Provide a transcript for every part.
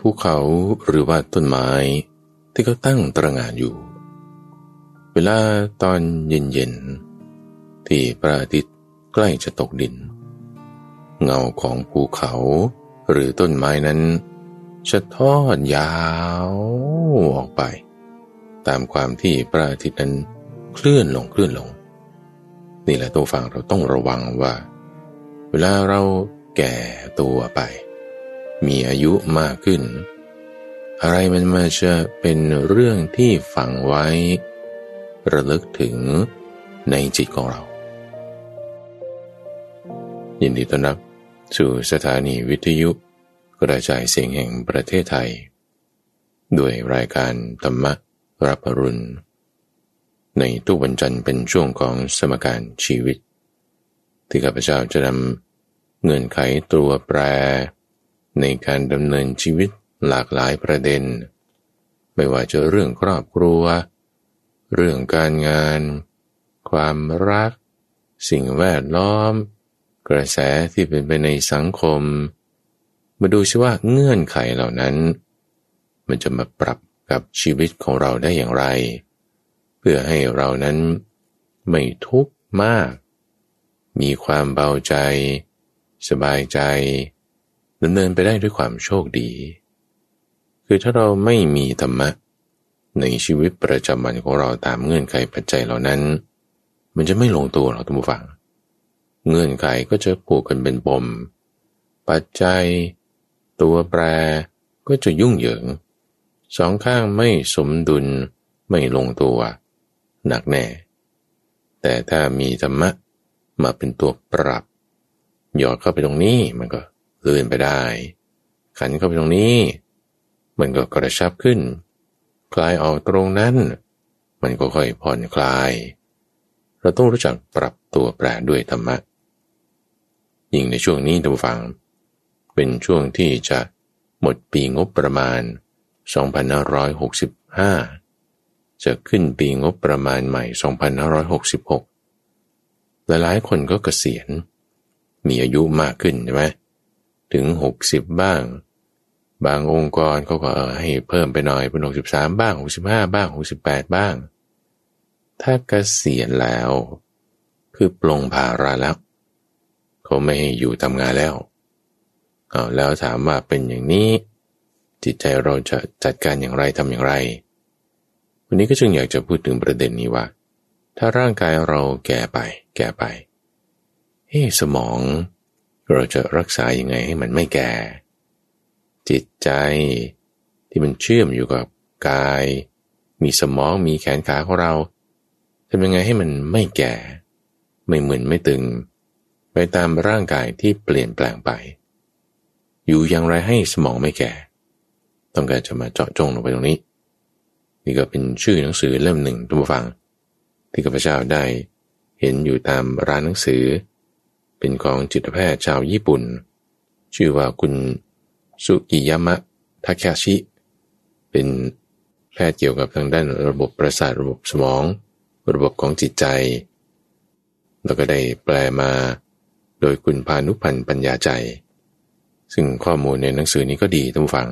ภูเขาหรือว่าต้นไม้ที่เขาตั้งตระงานอยู่ เวลาตอนเย็นๆที่พระอาทิตย์ใกล้จะตกดิน เงาของภูเขาหรือต้นไม้นั้นจะทอดยาวออกไป ตามความที่พระอาทิตย์นั้นเคลื่อนลงเคลื่อนลง นี่แหละตัวฟังเราต้องระวังว่า เวลาเราแก่ตัวไป มีอายุมากขึ้น อะไรมันมาจะเป็นเรื่องที่ฝังไว้ ระลึกถึงในจิตของเรา ยินดีต้อนรับสู่สถานีวิทยุ กระจายเสียงแห่งประเทศไทย ด้วยรายการธรรมรับรุณในทุกวันจันทร์เป็นช่วงของสมการชีวิต ที่ข้าพเจ้าจะนำเงื่อนไขตัวแปร ในการดำเนินชีวิตหลากหลายประเด็น ไม่ว่าจะเรื่องครอบครัว เรื่องการงาน ความรัก สิ่งแวดล้อม กระแสที่เป็นไปในสังคม มาดูซิว่าเงื่อนไขเหล่านั้น มันจะมาปรับกับชีวิตของเราได้อย่างไร เพื่อให้เรานั้น ไม่ทุกข์มาก มีความเบาใจ สบายใจ ดำเนินไปได้ด้วยความโชคดี คือถ้าเราไม่มีธรรมะ ในชีวิตประจำวันของเราตามเงื่อนไขปัจจัยเหล่านั้น มันจะไม่ลงตัวหรอกท่านผู้ฟัง เงื่อนไขก็จะผูกกันเป็นปม ปัจจัย ตัวแปรก็จะยุ่งเหยิง สองข้างไม่สมดุลไม่ลงตัว หนักแน่ แต่ถ้ามีธรรมะมาเป็นตัวปรับ หยอดเข้าไปตรงนี้มันก็ เลื่อนไปได้ ขันเข้าไปตรงนี้ มันก็กระชับขึ้น คลายออกตรงนั้น มันก็ค่อยผ่อนคลาย เราต้องรู้จักปรับตัวแปรด้วยธรรมะยิ่งในช่วงนี้ท่านฟัง เป็นช่วงที่จะหมดปีงบประมาณ 2565 จะขึ้นปีงบประมาณใหม่ 2566 หลายๆคนก็เกษียณ มีอายุมากขึ้นใช่ไหม ถึง 60 บ้าง บางองค์กรเขาก็ให้เพิ่มไปหน่อยเป็น63 บ้าง 65 บ้าง 68 บ้าง ถ้าเกษียณแล้ว คือปลงภาระแล้วเขาไม่ให้อยู่ทำงานแล้วเอาแล้วถามว่าเป็นอย่างนี้ จิตใจเราจะจัดการอย่างไรทำอย่างไร วันนี้ก็จึงอยากจะพูดถึงประเด็นนี้ว่า ถ้าร่างกายเราแก่ไป แก่ไปเฮ้สมอง เราจะรักษาอยังไงให้มันไม่แก่ จิตใจที่มันเชื่อมอยู่กับกาย มีสมองมีแขนขาของเราทำยังไงให้มันไม่แก่ ไม่เหมือนไม่ตึง ไปตามร่างกายที่เปลี่ยนแปลงไป อยู่อย่างไรให้สมองไม่แก่ ต้องการจะมาเจาะจงลงไปตรงนี้ นี่ก็เป็นชื่อหนังสือเล่มหนึ่งทุกฟัง ที่ข้าพเจ้าได้เห็นอยู่ตามร้านหนังสือ เป็นของจิตแพทย์ชาวญี่ปุ่น ชื่อว่าคุณสุกิยามะทาคาชิ เป็นแพทย์เกี่ยวกับทางด้านระบบประสาทระบบสมอง ระบบของจิตใจ แล้วก็ได้แปลมาโดยคุณพานุพันธ์ปัญญาใจ ซึ่งข้อมูลในหนังสือนี้ก็ดีท่านฟัง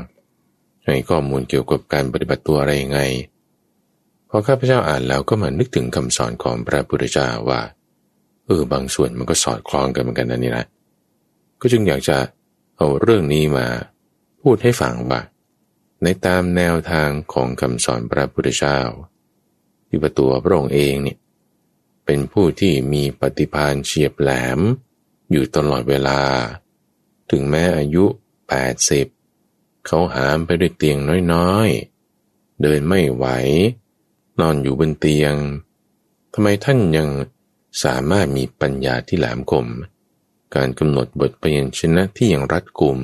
ให้ข้อมูลเกี่ยวกับการปฏิบัติตัวอะไรยังไง พอข้าพเจ้าอ่านแล้วก็มานึกถึงคำสอนของพระพุทธเจ้าว่า เออบางส่วนมันก็สอดคล้องกันเหมือนกันนะนี่นะ ก็จึงอยากจะเอาเรื่องนี้มาพูดให้ฟังว่าในตามแนวทางของคำสอนพระพุทธเจ้าที่ประตัวพระองค์เองเนี่ยเป็นผู้ที่มีปฏิภาณเฉียบแหลม อยู่ตลอดเวลา ถึงแม้อายุ 80 เขาหามไปด้วยเตียงน้อยๆ เดินไม่ไหว นอนอยู่บนเตียงทำไมท่านยัง สามารถมีปัญญาที่แหลมคม การกำหนดบทเปลี่ยนชนะที่อย่างรัดกุม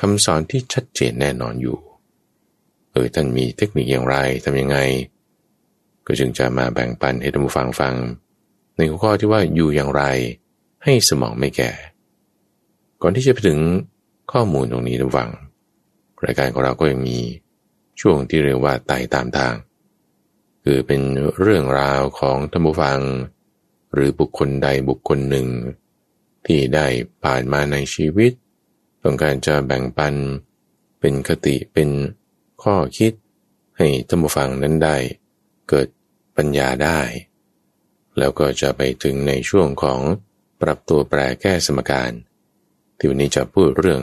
คำสอนที่ชัดเจนแน่นอนอยู่ เออท่านมีเทคนิคอย่างไรทำยังไง ก็จึงจะมาแบ่งปันให้ท่านผู้ฟังฟัง ในหัวข้อที่ว่าอยู่อย่างไร ให้สมองไม่แก่ ก่อนที่จะไปถึงข้อมูลตรงนี้ระวังรายการของเราก็ยังมีช่วงที่เรียกว่าไต่ตามทาง คือเป็นเรื่องราวของธรรมฟัง หรือบุคคลใดบุคคลหนึ่ง ที่ได้ผ่านมาในชีวิต ต้องการจะแบ่งปัน เป็นคติเป็นข้อคิด ให้ท่านผู้ฟังนั้นได้ เกิดปัญญาได้ แล้วก็จะไปถึงในช่วงของปรับตัวแปรแก้สมการ ที่วันนี้จะพูดเรื่อง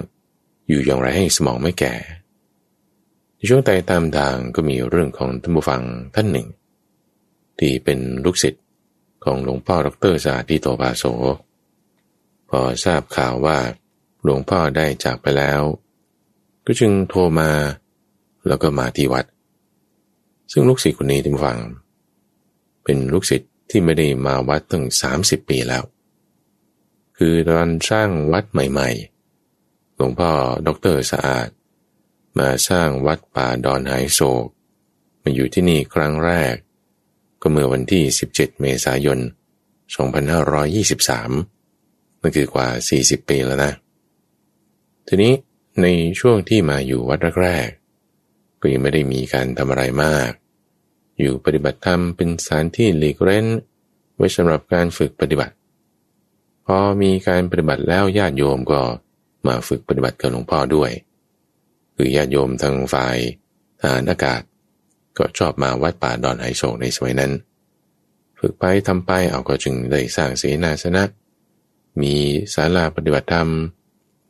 อยู่อย่างไรให้สมองไม่แก่ในช่วงไต่ตามทางก็มีเรื่องของท่านผู้ฟังท่านหนึ่ง ที่เป็นลูกศิษย์ ของหลวงพ่อดรสาธิโตภาโส พอทราบข่าวว่าหลวงพ่อได้จากไปแล้ว ก็จึงโทรมาแล้วก็มาที่วัด ซึ่งลูกศิษย์คนนี้ท่านฟัง เป็นลูกศิษย์ที่ไม่ได้มาวัดตั้งสามสิบปีแล้ว คือตอนสร้างวัดใหม่ๆ หลวงพ่อดรสะอาด มาสร้างวัดป่าดอนหายโศกมาอยู่ที่นี่ครั้งแรก ก็เมื่อวันที่ 17 เมษายน 2523 นั่นคือกว่า 40 ปีแล้วนะ ทีนี้ในช่วงที่มาอยู่วัดแรกก็ยังไม่ได้มีการทำอะไรมาก อยู่ปฏิบัติธรรมเป็นสถานที่หลีกเร้น ไว้สำหรับการฝึกปฏิบัติ พอมีการปฏิบัติแล้วญาติโยมก็มาฝึกปฏิบัติกับหลวงพ่อด้วย คือญาติโยมทางฝ่ายทหารอากาศ ก็ชอบมาวัดป่าดอนไหโศกในสมัยนั้น ฝึกไปทำไปเอาก็จึงได้สร้างเสนาสนะ มีศาลาปฏิบัติธรรม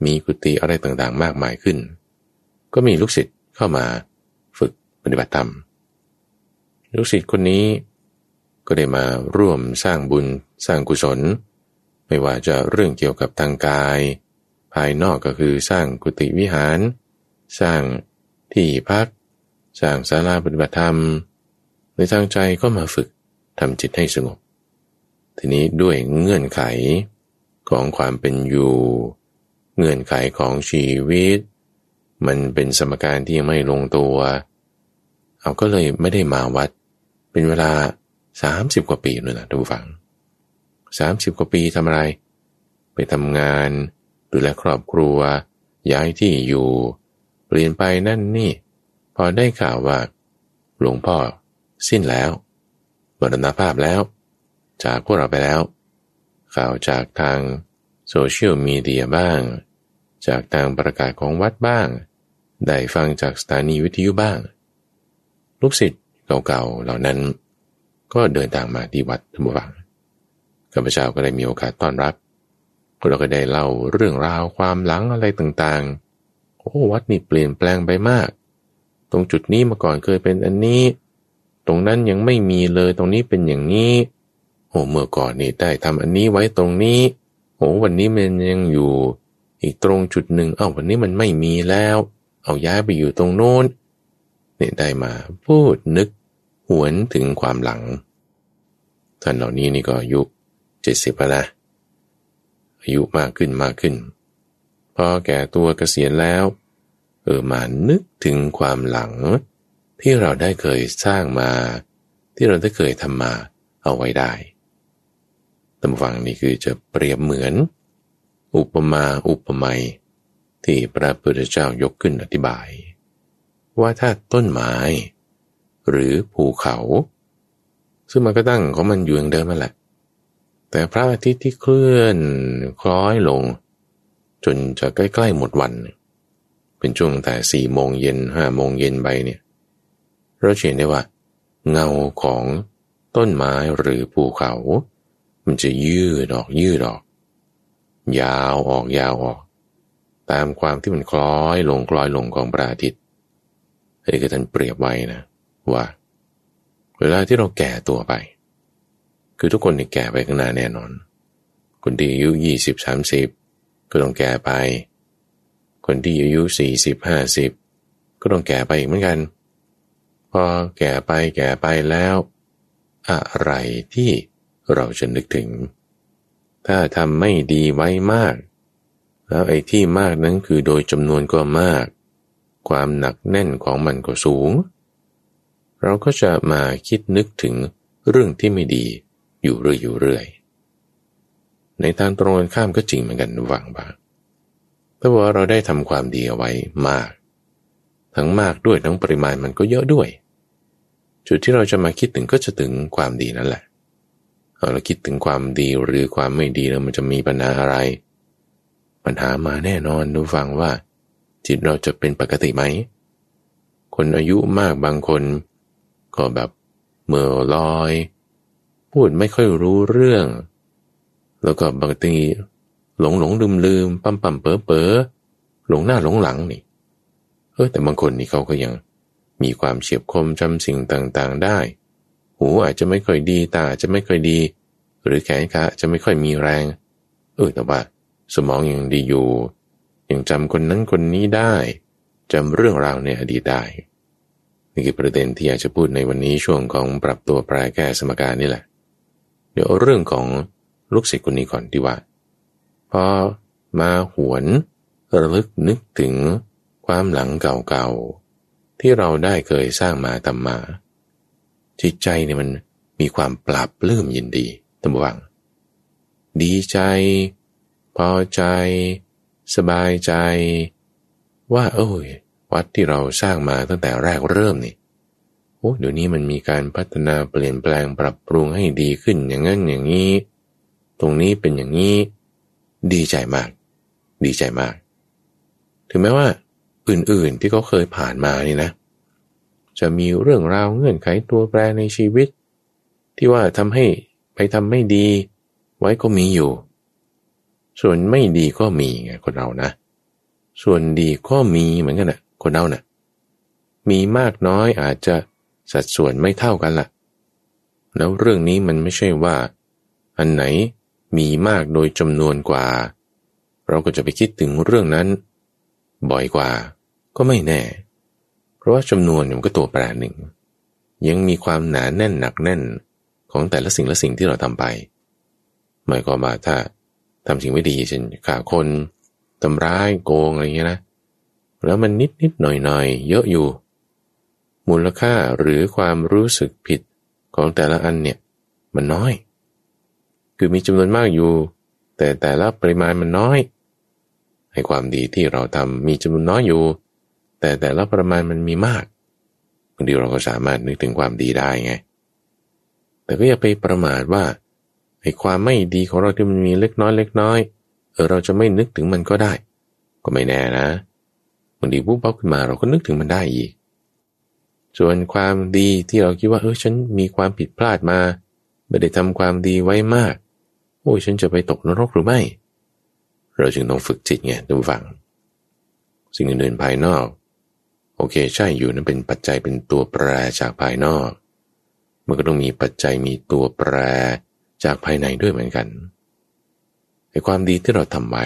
มีกุฏิอะไรต่างๆ มากมายขึ้น ก็มีลูกศิษย์เข้ามาฝึกปฏิบัติธรรม ลูกศิษย์คนนี้ก็ได้มาร่วมสร้างบุญสร้างกุศล ไม่ว่าจะเรื่องเกี่ยวกับทางกาย ภายนอกก็คือสร้างกุฏิวิหาร สร้างที่พัก สร้างศาลาปฏิบัติธรรม ในทางใจก็มาฝึกทำจิตให้สงบ ทีนี้ด้วยเงื่อนไขของความเป็นอยู่ เงื่อนไขของชีวิต มันเป็นสมการที่ยังไม่ลงตัว เอาก็เลยไม่ได้มาวัด เป็นเวลาสามสิบกว่าปีเลยนะทุกฝังสามสิบกว่าปีทำอะไร ไปทำงานดูแลครอบครัว ย้ายที่อยู่ เปลี่ยนไปนั่นนี่ อได้ข่าวว่า หลวงพ่อ สิ้นแล้วมรณภาพแล้ว จากพวกเราไปแล้ว ข่าวจากทางโซเชียลมีเดียบ้าง จากทางประกาศของวัดบ้าง ได้ฟังจากสถานีวิทยุบ้าง ลูกศิษย์เก่าๆเหล่านั้น ก็เดินทางมาที่วัดธรรมวังข้าพเจ้าก็ได้มีโอกาสต้อนรับเราก็ได้เล่าเรื่องราวความหลังอะไรต่างๆ โอ้วัดนี่เปลี่ยนแปลงไปมาก ตรงจุดนี้มาก่อนเคยเป็นอันนี้ ตรงนั้นยังไม่มีเลยตรงนี้เป็นอย่างนี้ โอ้เมื่อก่อนนี่ได้ทำอันนี้ไว้ตรงนี้โอ้วันนี้มันยังอยู่ อีกตรงจุดหนึ่งเอ้าวันนี้มันไม่มีแล้ว เอาย้ายไปอยู่ตรงโน้นเนี่ยได้มาพูดนึกหวนถึงความหลังท่านเหล่านี้นี่ก็อายุเจ็ดสิบแล้วนะอายุมากขึ้นมากขึ้นพอแก่ตัวเกษียณแล้ว ออมานึกถึงความหลัง ที่เราได้เคยสร้างมา ที่เราได้เคยทำมาเอาไว้ได้ตำฟังนี่คือจะเปรียบเหมือน อุปมาอุปไมยที่พระพุทธเจ้ายกขึ้นอธิบาย ว่าถ้าต้นไม้ หรือภูเขา ซึ่งมันก็ตั้งของมันอยู่อย่างเดิมมาแหละ แต่พระอาทิตย์ที่เคลื่อนคล้อยลง จนจะใกล้ๆหมดวันเเป็นช่วงแต่สี่โมงเย็นห้าโมงเย็นไปเนี่ยเราเห็นได้ว่า เงาของต้นไม้หรือภูเขา มันจะยืดออกยืดออก ยาวออกยาวออก ตามความที่มันคล้อยลงคล้อยลงของพระอาทิตย์อันนี้ก็ท่านเปรียบไว้นะ ว่า เวลาที่เราแก่ตัวไป คือทุกคนเนี่ยแก่ไปข้างหน้าแน่นอน คนที่อายุยี่สิบสามสิบก็ต้องแก่ไป คนที่อายุสี่สิบห้าสิบก็ต้องแก่ไปอีกเหมือนกัน พอแก่ไปแก่ไปแล้ว อะไรที่เราจะนึกถึง ถ้าทำไม่ดีไว้มาก แล้วไอ้ที่มากนั้นคือโดยจำนวนก็มาก ความหนักแน่นของมันก็สูง เราก็จะมาคิดนึกถึงเรื่องที่ไม่ดีอยู่เรื่อยอยู่เรื่อยในทางตรงกันข้ามก็จริงเหมือนกันวังบาง แต่ว่าเราได้ทำความดีเอาไว้มาก ทั้งมากด้วยทั้งปริมาณมันก็เยอะด้วย จุดที่เราจะมาคิดถึงก็จะถึงความดีนั่นแหละเราคิดถึงความดีหรือความไม่ดีแล้วมันจะมีปัญหาอะไร ปัญหามาแน่นอนดูฟังว่า จิตเราจะเป็นปกติไหม คนอายุมากบางคน ก็แบบเมื่อลอย พูดไม่ค่อยรู้เรื่อง แล้วก็บางที หลงหลงลืมลืมปั๊มปั๊มเป๋อเป๋อหลงหน้าหลงหลังนี่เออแต่บางคนนี่เขาก็ยังมีความเฉียบคมจำสิ่งต่างๆได้ หูอาจจะไม่ค่อยดีตาจะไม่ค่อยดี หรือแขนขาจะไม่ค่อยมีแรง เออแต่ว่า สมองยังดีอยู่ยังจำคนนั้นคนนี้ได้จำเรื่องราวในอดีตได้นี่คือประเด็นที่อยากจะพูดในวันนี้ช่วงของปรับตัวแปรแก้สมการนี่แหละ เดี๋ยวเรื่องของลูกศิษย์คนนี้ก่อนดีว่า พอมาหวนระลึกนึกถึงความหลังเก่าๆ ที่เราได้เคยสร้างมาทำมา จิตใจเนี่ยมันมีความปรับปลื้มยินดีตั้งวัง ดีใจ พอใจ สบายใจ ว่าโอ้ยวัดที่เราสร้างมาตั้งแต่แรกเริ่มนี่โอ้เดี๋ยวนี้มันมีการพัฒนาเปลี่ยนแปลงปรับปรุงให้ดีขึ้นอย่างนั้นอย่างนี้ ตรงนี้เป็นอย่างนี้ ดีใจมาก ดีใจมาก ถึงแม้ว่า อื่นๆที่เขาเคยผ่านมานี่นะ จะมีเรื่องราวเงื่อนไขตัวแปรในชีวิต ที่ว่าทำให้ไปทำไม่ดี ไว้ก็มีอยู่ ส่วนไม่ดีก็มีไงคนเรานะ ส่วนดีก็มีเหมือนกันนะคนเรานะ่ะ มีมากน้อยอาจจะสัดส่วนไม่เท่ากันละ่ะ แล้วเรื่องนี้มันไม่ใช่ว่า อันไหน มีมากโดยจำนวนกว่า เราก็จะไปคิดถึงเรื่องนั้น บ่อยกว่าก็ไม่แน่ เพราะว่าจำนวนมันก็ตัวแปรหนึ่ง ยังมีความหนาแน่นหนักแน่นของแต่ละสิ่งละสิ่งที่เราทำไปหมายความว่าถ้าทำสิ่งไม่ดีเช่นฆ่าคนทำร้ายโกงอะไรเงี้ยนะ แล้วมันนิดนิดหน่อยหน่อยเยอะอยู่ มูลค่าหรือความรู้สึกผิดของแต่ละอันเนี่ย มันน้อย คือมีจำนวนมากอยู่ แต่แต่ละปริมาณมันน้อย ให้ความดีที่เราทำมีจำนวนน้อยอยู่ แต่แต่ละปริมาณมันมีมากบางทีเราก็สามารถนึกถึงความดีได้ไง แต่ก็อย่าไปประมาทว่าไอ้ความไม่ดีของเราที่มันมีเล็กน้อยเล็กน้อยเออเราจะไม่นึกถึงมันก็ได้ ก็ไม่แน่นะบางทีปุ๊บปั๊บขึ้นมาเราก็นึกถึงมันได้อีก ส่วนความดีที่เราคิดว่าเออฉันมีความผิดพลาดมา ไม่ได้ทำความดีไว้มาก อ้ยฉันจะไปตกนรกหรือไม่ เราจึงต้องฝึกจิตไงดูฟัง สิ่งอื่นๆภายนอก โอเคใช่อยู่นั้นเป็นปัจจัยเป็นตัวแปรจากภายนอก มันก็ต้องมีปัจจัยมีตัวแปรจากภายในด้วยเหมือนกันไอ้ความดีที่เราทำไว้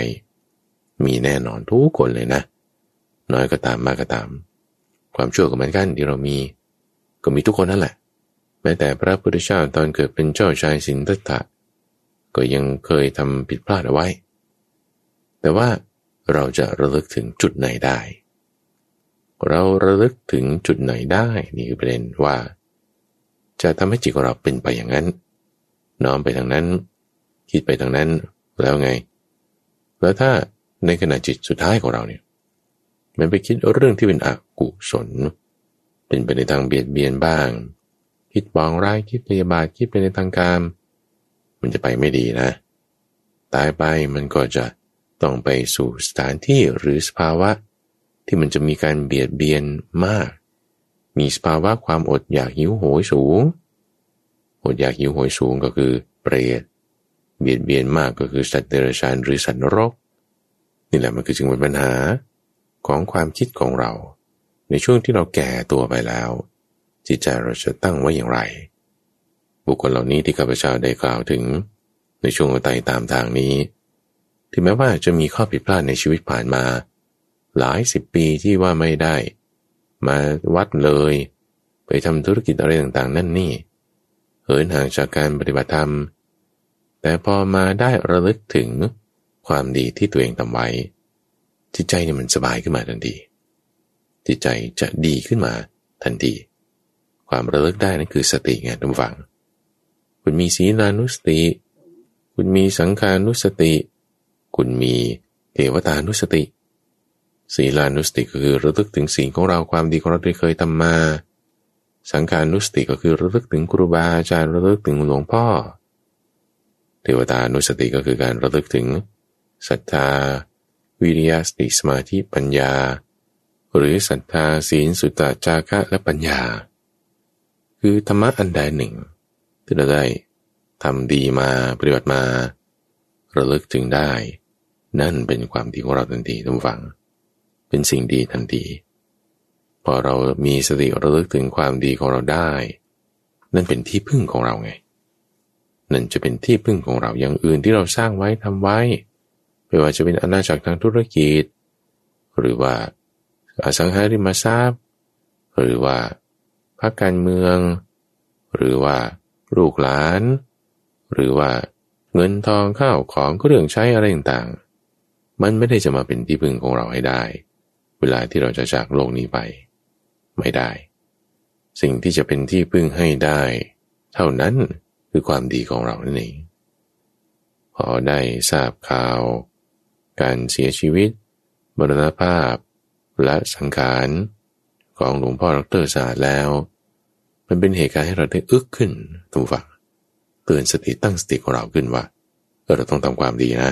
มีแน่นอนทุกคนเลยนะ น้อยก็ตามมากก็ตาม ความชั่วก็เหมือนกันที่เรามี ก็มีทุกคนนั่นแหละ แม้แต่พระพุทธเจ้าตอนเกิดเป็นเจ้าชายสินธัตถะ ก็ยังเคยทำผิดพลาดเอาไว้ แต่ว่าเราจะระลึกถึงจุดไหนได้ เราระลึกถึงจุดไหนได้นี่คือประเด็นว่า จะทำให้จิตของเราเป็นไปอย่างนั้น น้อมไปทางนั้น คิดไปทางนั้นแล้วไง แล้วถ้าในขณะจิตสุดท้ายของเราเนี่ยมันไปคิดเรื่องที่เป็นอกุศลเป็นไปในทางเบียดเบียนบ้าง คิดบองร้ายคิดพยาบาทคิดไปในทางการมันจะไปไม่ดีนะ ตายไปมันก็จะต้องไปสู่สถานที่หรือสภาวะ ที่มันจะมีการเบียดเบียนมาก มีสภาวะความอดอยากหิวโหยสูง อดอยากหิวโหยสูงก็คือเปรต เบียดเบียนมากก็คือสัตว์เดรัจฉานหรือสัตว์นรก นี่แหละมันคือจึงเป็นปัญหาของความคิดของเรา ในช่วงที่เราแก่ตัวไปแล้ว จิตใจเราจะตั้งไว้อย่างไร บุคคลเหล่านี้ที่ข้าพเจ้าได้กล่าวถึง ในช่วงไต่ตามทางนี้ ถึงแม้ว่าจะมีข้อผิดพลาดในชีวิตผ่านมา หลายสิบปีที่ว่าไม่ได้ มาวัดเลย ไปทำธุรกิจอะไรต่างๆ นั่นนี่เหินห่างจากการปฏิบัติธรรม แต่พอมาได้ระลึกถึงความดีที่ตัวเองทำไว้ จิตใจเนี่ยมันสบายขึ้นมาทันที จิตใจจะดีขึ้นมาทันที ความระลึกได้นั่นคือสติไงทุกฝัง คุณมีศีลานุสติ คุณมีสังขานุสติ คุณมีเทวตานุสติ ศีลานุสติก็คือระลึกถึงสิ่งของเราความดีของเราที่เคยทำมา สังขานุสติก็คือระลึกถึงครูบาอาจารย์ระลึกถึงหลวงพ่อ เทวตานุสติก็คือการระลึกถึงศรัทธา วิริยสติสมาธิปัญญา หรือศรัทธาศีลสุตตะจาระและปัญญา คือธรรมะอันใดหนึ่ง ที่เราได้ทำดีมาปฏิบัติมา ระลึกถึงได้ นั่นเป็นความดีของเราทันทีทุกฝัง เป็นสิ่งดีทันทีพอเรามีสติระลึกถึงความดีของเราได้ นั่นเป็นที่พึ่งของเราไง นั่นจะเป็นที่พึ่งของเราอย่างอื่นที่เราสร้างไว้ทำไว้ ไม่ว่าจะเป็นอาณาจักรทางธุรกิจ หรือว่าอสังหาริมทรัพย์ หรือว่าพรรคการเมือง หรือว่า ลูกหลาน หรือว่าเงินทองข้าวของเครื่องใช้อะไรต่างๆ มันไม่ได้จะมาเป็นที่พึ่งของเราให้ได้ เวลาที่เราจะจากโลกนี้ไป ไม่ได้ สิ่งที่จะเป็นที่พึ่งให้ได้ เท่านั้นคือความดีของเรานั่นเองพอได้ทราบข่าว การเสียชีวิตมรณภาพและสังขารของหลวงพ่อดรศาสตร์แล้ว มันเป็นเหตุการณ์ให้เราได้อึกขึ้นทุกฝังเตือนสติตั้งสติของเราขึ้นว่าเราต้องทำความดีนะ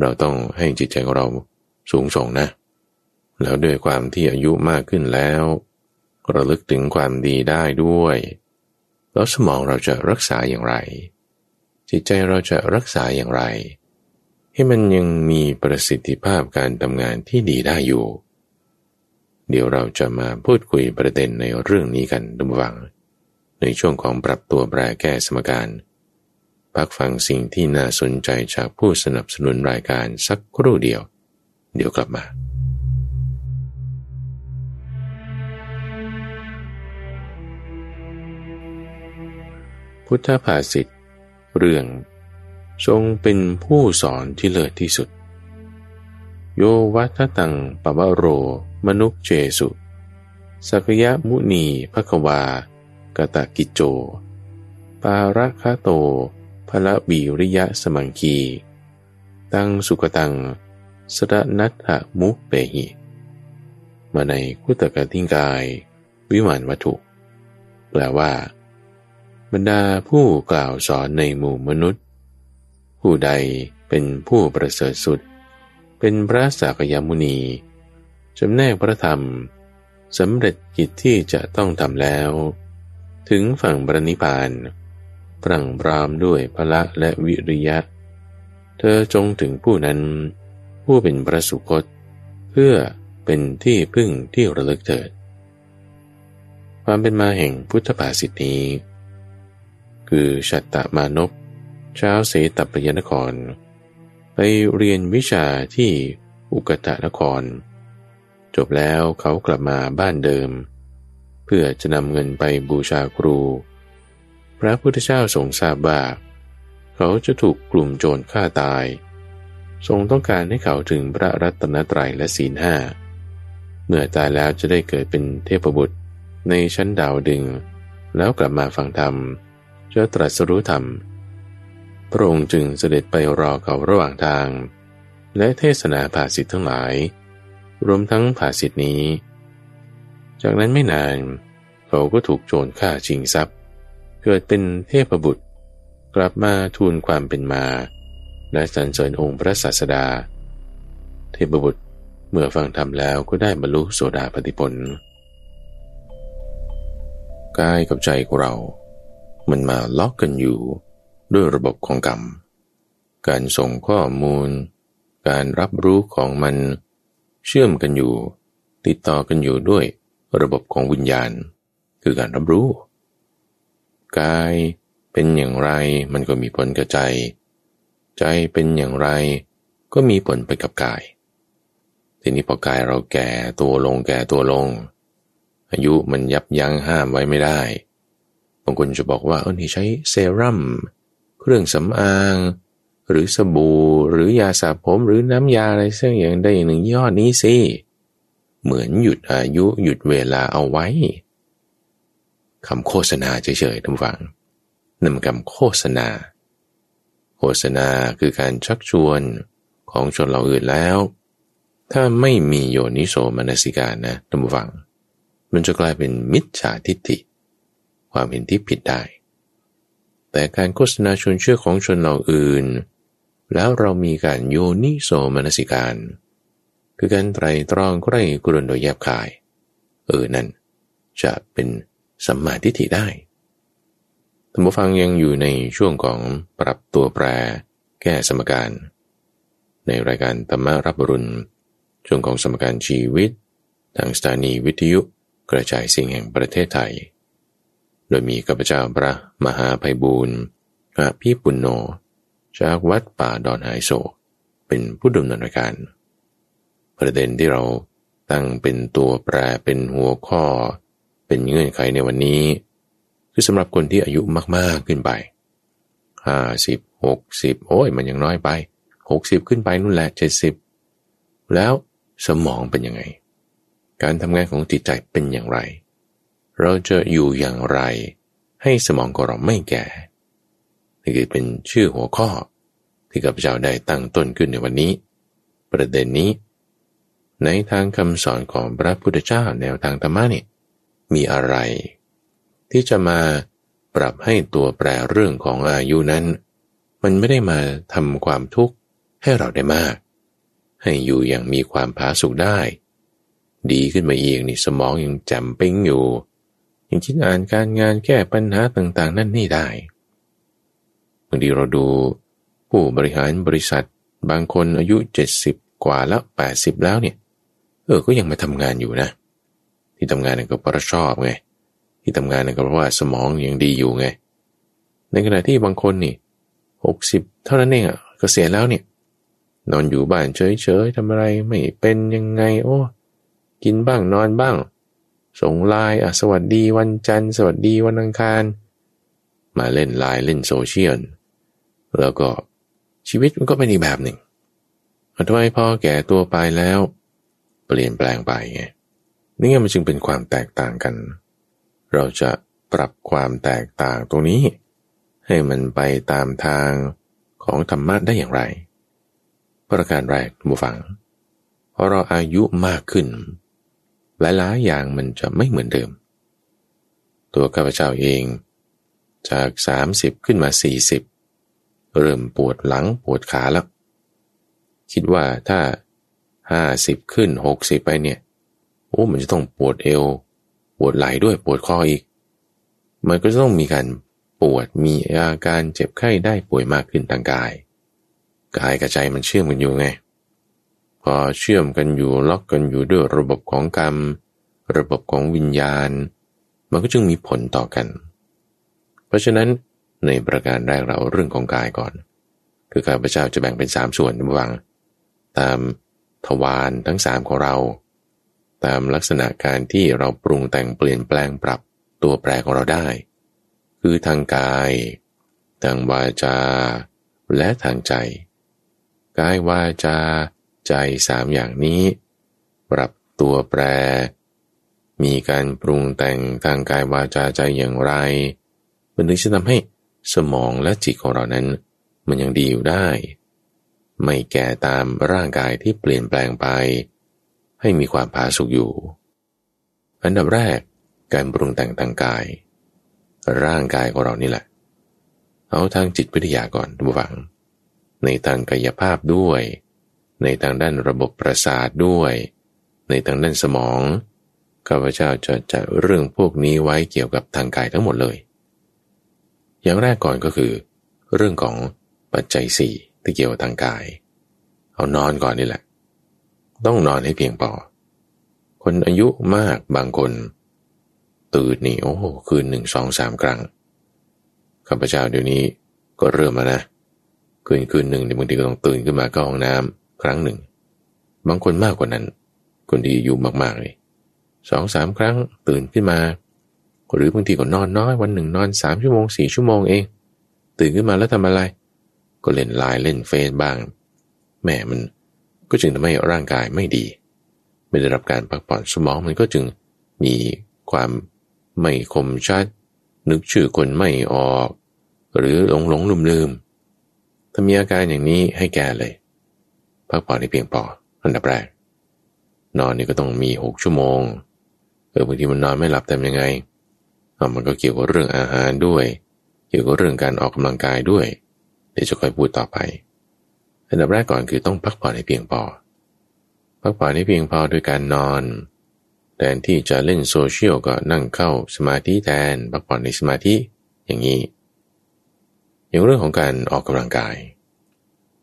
เราต้องให้จิตใจของเราสูงส่งนะ แล้วด้วยความที่อายุมากขึ้นแล้วระลึกถึงความดีได้ด้วย แล้วสมองเราจะรักษาอย่างไร จิตใจเราจะรักษาอย่างไร ให้มันยังมีประสิทธิภาพการทำงานที่ดีได้อยู่ เดี๋ยวเราจะมาพูดคุยประเด็นในเรื่องนี้กันดุวัง ในช่วงของปรับตัวแปรแก้สมการพักฟังสิ่งที่น่าสนใจจากผู้สนับสนุนรายการสักครู่เดียว เดี๋ยวกลับมาพุทธภาษิตเรื่อง ทรงเป็นผู้สอนที่เลิศที่สุด โยวัตตังปะวโร มนุกเจสุ สักยะมุนีภควากตะกิจโจ ปาระคาโตพระบีริยะสมังคี ตังสุกตัง สระนัตถมุเปหิ มาในคุตกติงกาย วิมานวัตถุ แปลว่า บรรดาผู้กล่าวสอนในหมู่มนุษย์ ผู้ใดเป็นผู้ประเสริฐสุด เป็นพระสากยมุนี จำแนกพระธรรมสำเร็จกิจที่จะต้องทำแล้ว ถึงฝั่งบรนิพานปรังบรามด้วยพละและวิริยะ เธอจงถึงผู้นั้น ผู้เป็นพระสุคต เพื่อเป็นที่พึ่งที่ระลึกเถิด ความเป็นมาแห่งพุทธภาษิตนี้ คือชัตตมานพชาวเสตปยนคร ไปเรียนวิชาที่อุกตะนคร จบแล้วเขากลับมาบ้านเดิม เพื่อจะนำเงินไปบูชาครู พระพุทธเจ้าทรงทราบว่าเขาจะถูกกลุ่มโจรฆ่าตาย ทรงต้องการให้เขาถึงพระรัตนตรัยและศีลห้าเมื่อตายแล้วจะได้เกิดเป็นเทพบุตรในชั้นดาวดึง แล้วกลับมาฟังธรรมจะตรัสรู้ธรรม พระองค์จึงเสด็จไปรอเขาระหว่างทาง และเทศนาภาษิตทั้งหลาย รวมทั้งภาษิตนี้ จากนั้นไม่นาน เขาก็ถูกโจรฆ่าชิงทรัพย์ เกิดเป็นเทพบุตร กลับมาทูลความเป็นมา และสรรเสริญองค์พระศาสดา เทพบุตรเมื่อฟังธรรมแล้วก็ได้บรรลุโสดาปติผลกายกับใจของเรา มันมาล็อกกันอยู่ ด้วยระบบของกรรม การส่งข้อมูล การรับรู้ของมัน เชื่อมกันอยู่ ติดต่อกันอยู่ด้วยระบบของวิญญาณ คือการรับรู้ กายเป็นอย่างไรมันก็มีผลกับใจ ใจเป็นอย่างไร ก็มีผลไปกับกาย ทีนี้พอกายเราแก่ตัวลงแก่ตัวลง อายุมันยับยั้งห้ามไว้ไม่ได้บางคนจะบอกว่าเออนี่ใช้เซรั่มเครื่องสำอาง หรือสบู่หรือยาสระผมหรือน้ำยาอะไรเสื่อย่างใดอย่างหนึ่งยอดนี้สิ เหมือนหยุดอายุหยุดเวลาเอาไว้คำโฆษณาเฉยๆท่านฟังนั่นคำโฆษณา โฆษณาคือการชักชวนของชนเราอื่นแล้ว ถ้าไม่มีโยนิโสมนสิการนะท่านฟัง มันจะกลายเป็นมิจฉาทิฏฐิ ความเห็นที่ผิดได้แต่การโฆษณาชวนเชื่อของชนเหล่าอื่น แล้วเรามีการโยนิโสมนสิการ คือการไตรตรองใกล้กรุนโดยแยบคาย เออนั่น จะเป็นสัมมาทิฏฐิได้ท่านผู้ฟังยังอยู่ในช่วงของปรับตัวแปร แก้สมการ ในรายการธรรมารับรุณช่วงของสมการชีวิต ทางสถานีวิทยุกระจายสิ่งแห่งประเทศไทย โดยมีข้าพเจ้าพระมหาภัยบูรณ์อภิปุณโญ จากวัดป่าดอนไฮโซเป็นผู้ดำเนินรายการ ประเด็นที่เราตั้งเป็นตัวแปรเป็นหัวข้อ เป็นเงื่อนไขในวันนี้ คือสำหรับคนที่อายุมาก ๆ ขึ้นไปห้าสิบหกสิบโอ้ยมันยังน้อยไปหกสิบขึ้นไปนู่นแหละเจ็ดสิบแล้วสมองเป็นยังไง การทำงานของจิตใจเป็นอย่างไร เราจะอยู่อย่างไร ให้สมองของเราไม่แก่ คือเป็นชื่อหัวข้อ ที่ข้าพเจ้าได้ตั้งต้นขึ้นในวันนี้ ประเด็นนี้ ในทางคำสอนของพระพุทธเจ้าแนวทางธรรมะนี่มีอะไร ที่จะมาปรับให้ตัวแปรเรื่องของอายุนั้น มันไม่ได้มาทำความทุกข์ให้เราได้มาก ให้อยู่อย่างมีความผาสุกได้ ดีขึ้นมาอีกนี่สมองยังจำปิ้งอยู่ยังคิดอ่านการงานแก้ปัญหาต่างๆ นั่นนี่ได้ บางทีเราดูผู้บริหารบริษัท บางคนอายุ 70 กว่าแล้ว 80 แล้วเนี่ย เออ ก็ยังมาทำงานอยู่นะ ที่ทำงานนั่นก็เพราะชอบไง ที่ทำงานนั่นก็เพราะว่าสมองยังดีอยู่ไง ในขณะที่บางคนนี่ 60 เท่านั้นเองอะเกษียณแล้วเนี่ย นอนอยู่บ้านเฉยๆทำอะไรไม่เป็นยังไง โอ้ กินบ้างนอนบ้าง ส่งไลน์อะสวัสดีวันจันทร์ สวัสดีวันอังคาร มาเล่นไลน์เล่นโซเชียล แล้วก็ชีวิตมันก็เป็นอีกแบบหนึ่งทำไมพอแก่ตัวไปแล้ว เปลี่ยนแปลงไปไงนี่มันจึงเป็นความแตกต่างกัน เราจะปรับความแตกต่างตรงนี้ ให้มันไปตามทางของธรรมะได้อย่างไร ประการแรกทุกฝังพราะเราอายุมากขึ้น หลายๆอย่างมันจะไม่เหมือนเดิม ตัวข้าพเจ้าเอง จาก 30 ขึ้นมา 40 เริ่มปวดหลังปวดขาแล้ว คิดว่าถ้าห้าสิบขึ้นหกสิบไปเนี่ยโอ้มันจะต้องปวดเอว ปวดไหล่ด้วยปวดคออีก มันก็จะต้องมีการปวดมีอาการเจ็บไข้ได้ป่วยมากขึ้นทางกาย กายกับใจมันเชื่อมกันอยู่ไง พอเชื่อมกันอยู่ล็อกกันอยู่ด้วยระบบของกรรม ระบบของวิญญาณ มันก็จึงมีผลต่อกัน เพราะฉะนั้น ในประการแรกเราเรื่องของกายก่อน คือข้าพเจ้าจะแบ่งเป็นสามส่วนระหว่างตามทวารทั้งสามของเรา ตามลักษณะการที่เราปรุงแต่งเปลี่ยนแปลงปรับตัวแปรของเราได้ คือทางกาย ทางวาจา และทางใจ กายวาจา ใจสามอย่างนี้ ปรับตัวแปร มีการปรุงแต่งทางกายวาจาใจอย่างไร มันถึงจะทำให้ สมองและจิตของเรานั้น มันยังดีอยู่ได้ ไม่แก่ตามร่างกายที่เปลี่ยนแปลงไป ให้มีความผาสุกอยู่ อันดับแรกการปรุงแต่งทางกาย ร่างกายของเรานี่แหละ เอาทางจิตวิทยาก่อนทุกฝัง ในทางกายภาพด้วย ในทางด้านระบบประสาทด้วย ในทางด้านสมองข้าพเจ้าจะจะเรื่องพวกนี้ไว้เกี่ยวกับทางกายทั้งหมดเลย อย่างแรกก่อนก็คือ เรื่องของปัจจัยสี่ที่เกี่ยวกับทางกาย เอานอนก่อนนี่แหละ ต้องนอนให้เพียงพอคนอายุมากบางคน ตื่นนี่โอ้คืนหนึ่งสองสามครั้งข้าพเจ้าเดี๋ยวนี้ก็เริ่มมานะคืนคืนหนึ่งในบางทีก็ต้องตื่นขึ้นมาก็ห้องน้ำครั้งหนึ่ง บางคนมากกว่านั้น คนที่อายุมากๆเลยสองสามครั้งตื่นขึ้นมา หรือบางทีก็นอนน้อยวันหนึ่งนอนสามชั่วโมงสี่ชั่วโมงเอง ตื่นขึ้นมาแล้วทำอะไร ก็เล่นไลน์เล่นเฟซบ้างแม่มันก็จึงทำให้ร่างกายไม่ดี ไม่ได้รับการพักผ่อนสมองมันก็จึงมีความไม่คมชัด นึกชื่อคนไม่ออก หรือหลงหลงลืมลืมถ้ามีอาการอย่างนี้ให้แก่เลย พักผ่อนให้เพียงพออันดับแรก นอนนี่ก็ต้องมีหกชั่วโมงเออบางทีมันนอนไม่หลับทำยังไง มันก็เกี่ยวกับเรื่องอาหารด้วย เกี่ยวกับเรื่องการออกกำลังกายด้วย เดี๋ยวจะค่อยพูดต่อไป อันดับแรกก่อนคือต้องพักผ่อนให้เพียงพอ พักผ่อนให้เพียงพอโดยการนอนแทนที่จะเล่นโซเชียลก็นั่งเข้าสมาธิแทนพักผ่อนในสมาธิอย่างนี้ อย่างเรื่องของการออกกำลังกาย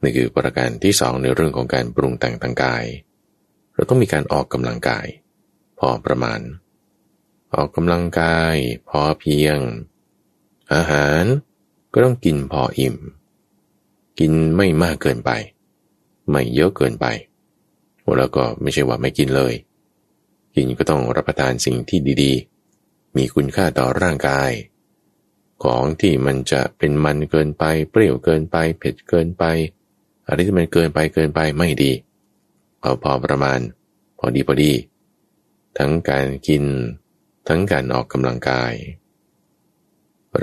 นี่คือประการที่สองในเรื่องของการปรุงแต่งทางกาย เราต้องมีการออกกำลังกาย พอประมาณ ออกกำลังกายพอเพียง อาหารก็ต้องกินพออิ่ม กินไม่มากเกินไป ไม่เยอะเกินไปแล้วก็ไม่ใช่ว่าไม่กินเลย กินก็ต้องรับประทานสิ่งที่ดีๆ มีคุณค่าต่อร่างกาย ของที่มันจะเป็นมันเกินไป เปรี้ยวเกินไป เผ็ดเกินไป อะไรที่มันเกินไปเกินไปไม่ดี เอาพอประมาณ พอดีพอดี ทั้งการกิน ทั้งการออกกำลังกาย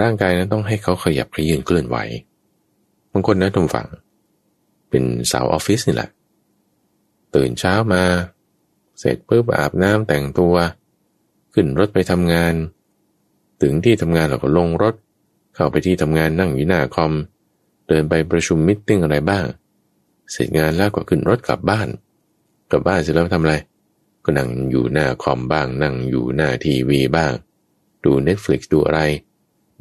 ร่างกายนั้นต้องให้เขาขยับขยืนเคลื่อนไหวบางคนนะทุกฝั่งเป็นสาวออฟฟิศนี่แหละ ตื่นเช้ามา เสร็จปุ๊บอาบน้ำแต่งตัว ขึ้นรถไปทำงาน ถึงที่ทำงานเราก็ลงรถ เข้าไปที่ทำงานนั่งอยู่หน้าคอม เดินไปประชุมมิ팅อะไรบ้าง เสร็จงานแล้วก็ขึ้นรถกลับบ้าน กลับบ้านเสร็จแล้วทำอะไร ก็นั่งอยู่หน้าคอมบ้าง นั่งอยู่หน้าทีวีบ้าง ดู Netflix ดูอะไร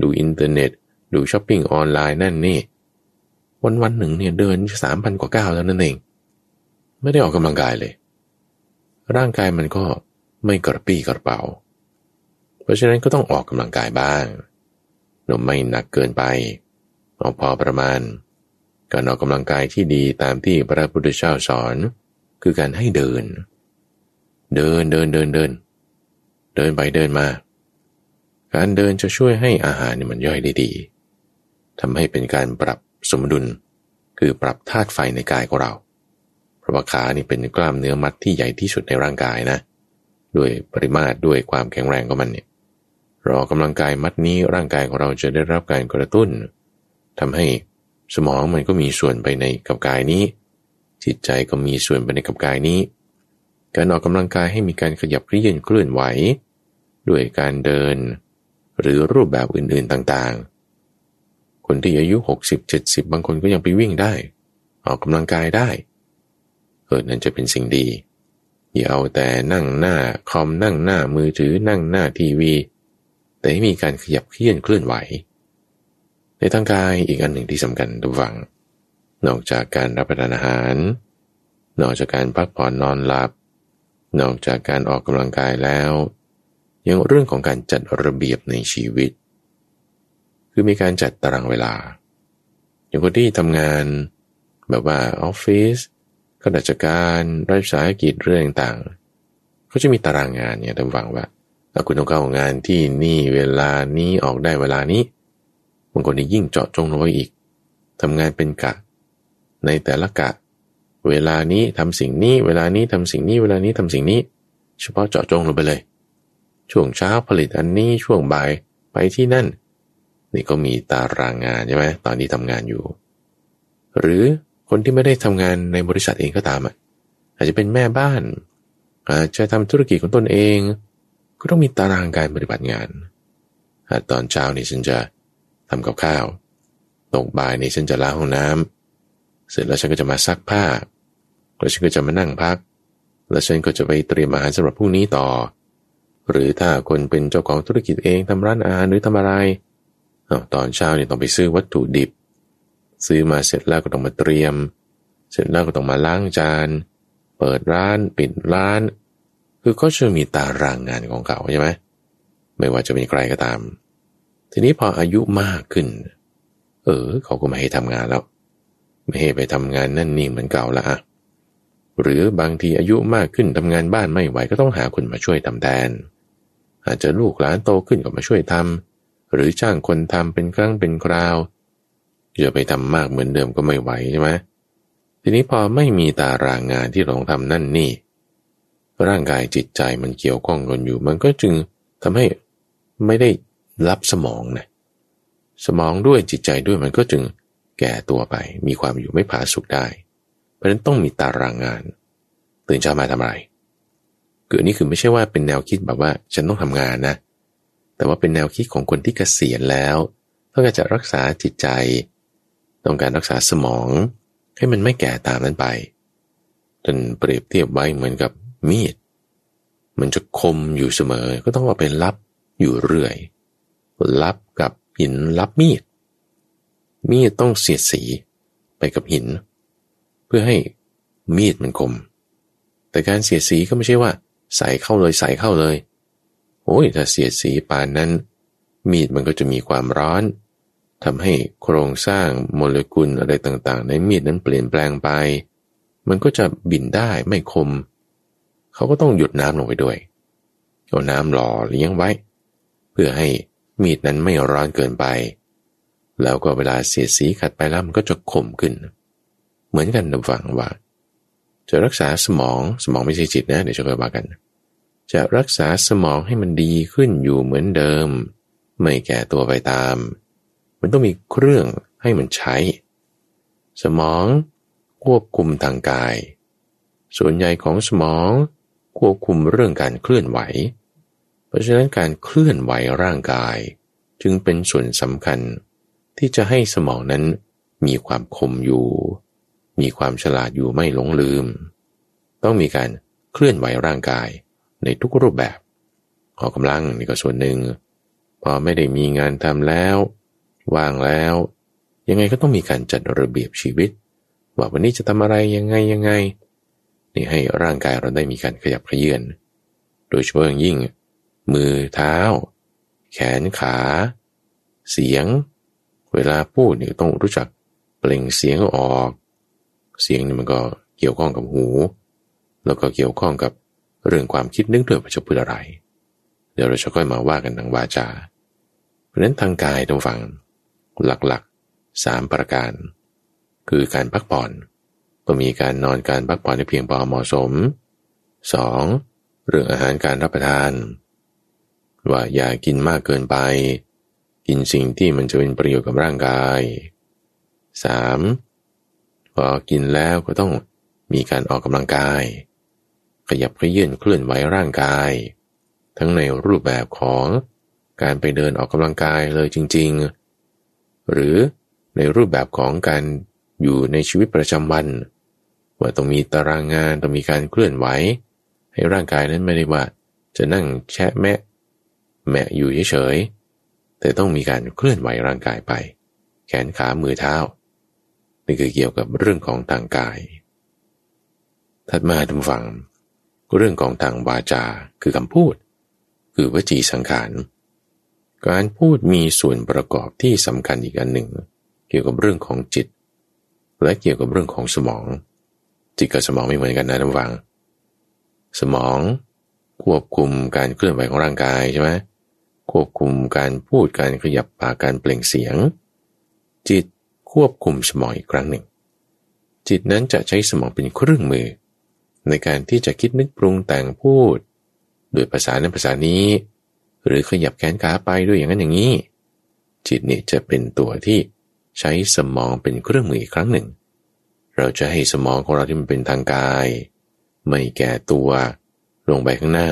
ดูอินเทอร์เน็ต ดูช้อปปิ้งออนไลน์นั่นนี่ วันวันหนึ่งเนี่ยเดินสามพันกว่าก้าวแล้วนั่นเอง ไม่ได้ออกกำลังกายเลย ร่างกายมันก็ไม่กระปี้กระเป๋า เพราะฉะนั้นก็ต้องออกกำลังกายบ้างนมไม่หนักเกินไปออกพอประมาณ การออกกำลังกายที่ดีตามที่พระพุทธเจ้าสอน คือการให้เดิน เดินเดินเดินเดิน เดินไปเดินมา การเดินจะช่วยให้อาหารนี่มันย่อยได้ดีทำให้เป็นการปรับสมดุล คือปรับธาตุไฟในกายของเรา เพราะว่าขานี่เป็นกล้ามเนื้อมัดที่ใหญ่ที่สุดในร่างกายนะ ด้วยปริมาตรด้วยความแข็งแรงของมันเนี่ยรอกำลังกายมัดนี้ร่างกายของเราจะได้รับการกระตุ้นทำให้สมองมันก็มีส่วนไปในกับกายนี้ จิตใจก็มีส่วนไปในกับกายนี้ การออกกำลังกายให้มีการขยับเคลื่อนเคลื่อนไหว ด้วยการเดิน หรือรูปแบบอื่นๆต่างๆ คนที่อายุ 60-70 บางคนก็ยังไปวิ่งได้ ออกกำลังกายได้เออนั่นจะเป็นสิ่งดี อย่าเอาแต่นั่งหน้าคอมนั่งหน้ามือถือนั่งหน้าทีวี แต่ให้มีการขยับเคลื่อนเคลื่อนไหว ในทางกายอีกอันหนึ่งที่สำคัญทุกฝัง นอกจากการรับประทานอาหาร นอกจากการพักผ่อนนอนหลับ นอกจากการออกกำลังกายแล้ว ยังเรื่องของการจัดระเบียบในชีวิต คือมีการจัดตารางเวลา อย่างคนที่ทำงานแบบว่าออฟฟิศข้าราชการรัฐสาหกิจเรื่องต่างๆเขาจะมีตารางงานเนี่ยทำฟังว่าคุณต้องเข้างานที่นี่เวลานี้ออกได้เวลานี้บางคนนี่ยิ่งเจาะจงลงไปอีกทำงานเป็นกะ ในแต่ละกะ เวลานี้ทำสิ่งนี้ เวลานี้ทำสิ่งนี้ เวลานี้ทำสิ่งนี้ เฉพาะเจาะจงลงไปเลย ช่วงเช้าผลิตอันนี้ช่วงบ่ายไปที่นั่น นี่ก็มีตารางงานใช่ไหมตอนนี้ทำงานอยู่ หรือคนที่ไม่ได้ทำงานในบริษัทเองก็ตามอะอาจจะเป็นแม่บ้าน อาจจะทำธุรกิจของตนเอง ก็ต้องมีตารางการปฏิบัติงานตอนเช้านี่ฉันจะทำกับข้าว ตกบ่ายนี่ฉันจะล้างห้องน้ำ เสร็จแล้วฉันก็จะมาซักผ้า แล้วฉันก็จะมานั่งพัก แล้วฉันก็จะไปเตรียมอาหารสำหรับพรุ่งนี้ต่อ หรือถ้าคนเป็นเจ้าของธุรกิจเองทำร้านอาหารหรือทำอะไรตอนเช้าเนี่ยต้องไปซื้อวัตถุดิบ ซื้อมาเสร็จแล้วก็ต้องมาเตรียม เสร็จแล้วก็ต้องมาล้างจาน เปิดร้านปิดร้าน คือก็จะมีตารางงานของเขาใช่ไหมไม่ว่าจะเป็นใครก็ตาม ทีนี้พออายุมากขึ้น เออ เขาก็ไม่ให้ทำงานแล้ว ไม่ให้ไปทำงานนั่นนี่เหมือนเก่าละ หรือบางทีอายุมากขึ้นทำงานบ้านไม่ไหวก็ต้องหาคนมาช่วยทำแทน อาจจะลูกหลานโตขึ้นก็มาช่วยทำหรือจ้างคนทำเป็นครั้งเป็นคราวจะไปทำมากเหมือนเดิมก็ไม่ไหวใช่ไหมทีนี้พอไม่มีตารางงานที่เรองทำนั่นนี่ ร่างกายจิตใจมันเกี่ยวข้องกันอยู่ มันก็จึงทำให้ไม่ได้รับสมองนะสมองด้วยจิตใจด้วยมันก็จึงแก่ตัวไป มีความอยู่ไม่ผาสุกได้ เพราะฉะนั้นต้องมีตารางงาน ตื่นเช้ามาทำอะไรคืออันนี้คือไม่ใช่ว่าเป็นแนวคิดแบบว่าฉันต้องทำงานนะ แต่ว่าเป็นแนวคิดของคนที่เกษียณแล้ว ต้องการจะรักษาจิตใจ ต้องการรักษาสมอง ให้มันไม่แก่ตามนั้นไปจนเปรียบเทียบไว้เหมือนกับมีด มันจะคมอยู่เสมอ ก็ต้องเอาไปรับอยู่เรื่อย รับกับหินรับมีด มีดต้องเสียดสีไปกับหินเพื่อให้มีดมันคม แต่การเสียดสีก็ไม่ใช่ว่า ใส่เข้าเลยใส่เข้าเลย โอ้ยถ้าเสียดสีปานนั้น มีดมันก็จะมีความร้อนทำให้โครงสร้างโมเลกุลอะไรต่างๆ ในมีดนั้นเปลี่ยนแปลงไป มันก็จะบินได้ไม่คม เขาก็ต้องหยุดน้ำลงไปด้วย เอาน้ำหล่อเลี้ยงไว้ เพื่อให้มีดนั้นไม่ร้อนเกินไป แล้วก็เวลาเสียดสีขัดไปแล้วมันก็จะคมขึ้นเหมือนกันนะฟังว่า จะรักษาสมองสมองไม่ใช่จิตนะเดี๋ยวจะไปว่ากัน จะรักษาสมองให้มันดีขึ้นอยู่เหมือนเดิม ไม่แก่ตัวไปตาม มันต้องมีเครื่องให้มันใช้ สมองควบคุมทางกาย ส่วนใหญ่ของสมองควบคุมเรื่องการเคลื่อนไหว เพราะฉะนั้นการเคลื่อนไหวร่างกาย จึงเป็นส่วนสำคัญที่จะให้สมองนั้นมีความคมอยู่ มีความฉลาดอยู่ไม่หลงลืม ต้องมีการเคลื่อนไหวร่างกายในทุกรูปแบบออกกำลังนี่ก็ส่วนหนึ่ง พอไม่ได้มีงานทำแล้ว ว่างแล้ว ยังไงก็ต้องมีการจัดระเบียบชีวิต ว่าวันนี้จะทำอะไรยังไงยังไง นี่ให้ร่างกายเราได้มีการขยับขยื่นโดยเฉพาะอย่างยิ่ง มือเท้า แขนขา เสียง เวลาพูดเนี่ยต้องรู้จักเปล่งเสียงออก เสียงนี่มันก็เกี่ยวข้องกับหู แล้วก็เกี่ยวข้องกับเรื่องความคิดนึกด้วยว่าจะพูดอะไร เดี๋ยวเราจะค่อยมาว่ากันทางวาจา เพราะนั้นทางกายตรงฝั่งหลักๆสามประการ คือการพักผ่อนต้องมีการนอนการพักผ่อนให้เพียงพอเหมาะสม 2. เรื่องอาหารการรับประทาน ว่าอย่ากินมากเกินไป กินสิ่งที่มันจะเป็นประโยชน์กับร่างกาย 3. พอกินแล้วก็ต้องมีการออกกำลังกาย ขยับขยื่นเคลื่อนไหวร่างกาย ทั้งในรูปแบบของการไปเดินออกกำลังกายเลยจริง ๆ หรือในรูปแบบของการอยู่ในชีวิตประจำวัน ว่าต้องมีตารางงานต้องมีการเคลื่อนไหว ให้ร่างกายนั้นไม่ได้ว่า จะนั่งแชะแมะ แมะอยู่เฉยๆแต่ต้องมีการเคลื่อนไหวร่างกายไป แขนขามือเท้า นี่คือเกี่ยวกับเรื่องของทางกาย ถัดมาทุกฝัง เรื่องของทางวาจาคือคำพูด คือวจีสังขาร การพูดมีส่วนประกอบที่สำคัญอีกอันหนึ่ง เกี่ยวกับเรื่องของจิต และเกี่ยวกับเรื่องของสมอง จิตกับสมองไม่เหมือนกันนะท่านฟัง สมองควบคุมการเคลื่อนไหวของร่างกายใช่ไหมควบคุมการพูดการขยับปากการเปล่งเสียง จิต ควบคุมสมองอีกครั้งหนึ่ง จิตนั้นจะใช้สมองเป็นเครื่องมือ ในการที่จะคิดนึกปรุงแต่งพูด โดยภาษานั้นภาษานี้ หรือขยับแขนขาไปด้วยอย่างนั้นอย่างนี้ จิตนี่จะเป็นตัวที่ใช้สมองเป็นเครื่องมืออีกครั้งหนึ่ง เราจะให้สมองของเราที่มันเป็นทางกาย ไม่แก่ตัว ลงไปข้างหน้า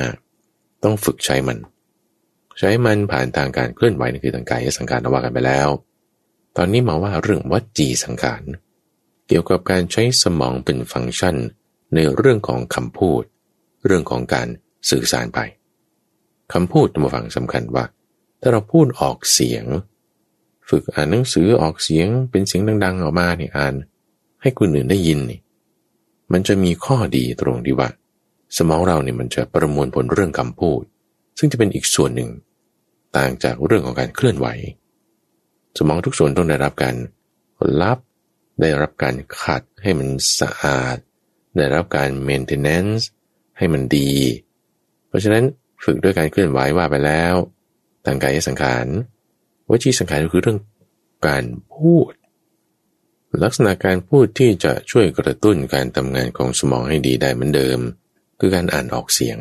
ต้องฝึกใช้มัน ใช้มันผ่านทางการเคลื่อนไหวนั่นคือทางกายสังขารว่ากันไปแล้ว ตอนนี้มาว่าเรื่องวัจีสังขารเกี่ยวกับการใช้สมองเป็นฟังก์ชันในเรื่องของคำพูด เรื่องของการสื่อสารไปคำพูดมาฟังสำคัญว่า ถ้าเราพูดออกเสียง ฝึกอ่านหนังสือออกเสียงเป็นเสียงดัง ๆ ออกมาเนี่ยอ่าน ให้คนอื่นได้ยินนี่มันจะมีข้อดีตรงที่ว่าสมองเราเนี่ยมันจะประมวลผลเรื่องคำพูด ซึ่งจะเป็นอีกส่วนหนึ่ง ต่างจากเรื่องของการเคลื่อนไหว สมองทุกส่วนต้องได้รับการรับได้รับการขัดให้มันสะอาด ได้รับการ maintenance ให้มันดี เพราะฉะนั้นฝึกด้วยการเคลื่อนไหวว่าไปแล้วทางกายสังขารวจีสังขารก็คือเรื่องการพูด ลักษณะการพูดที่จะช่วยกระตุ้นการทำงานของสมองให้ดีได้เหมือนเดิม คือการอ่านออกเสียง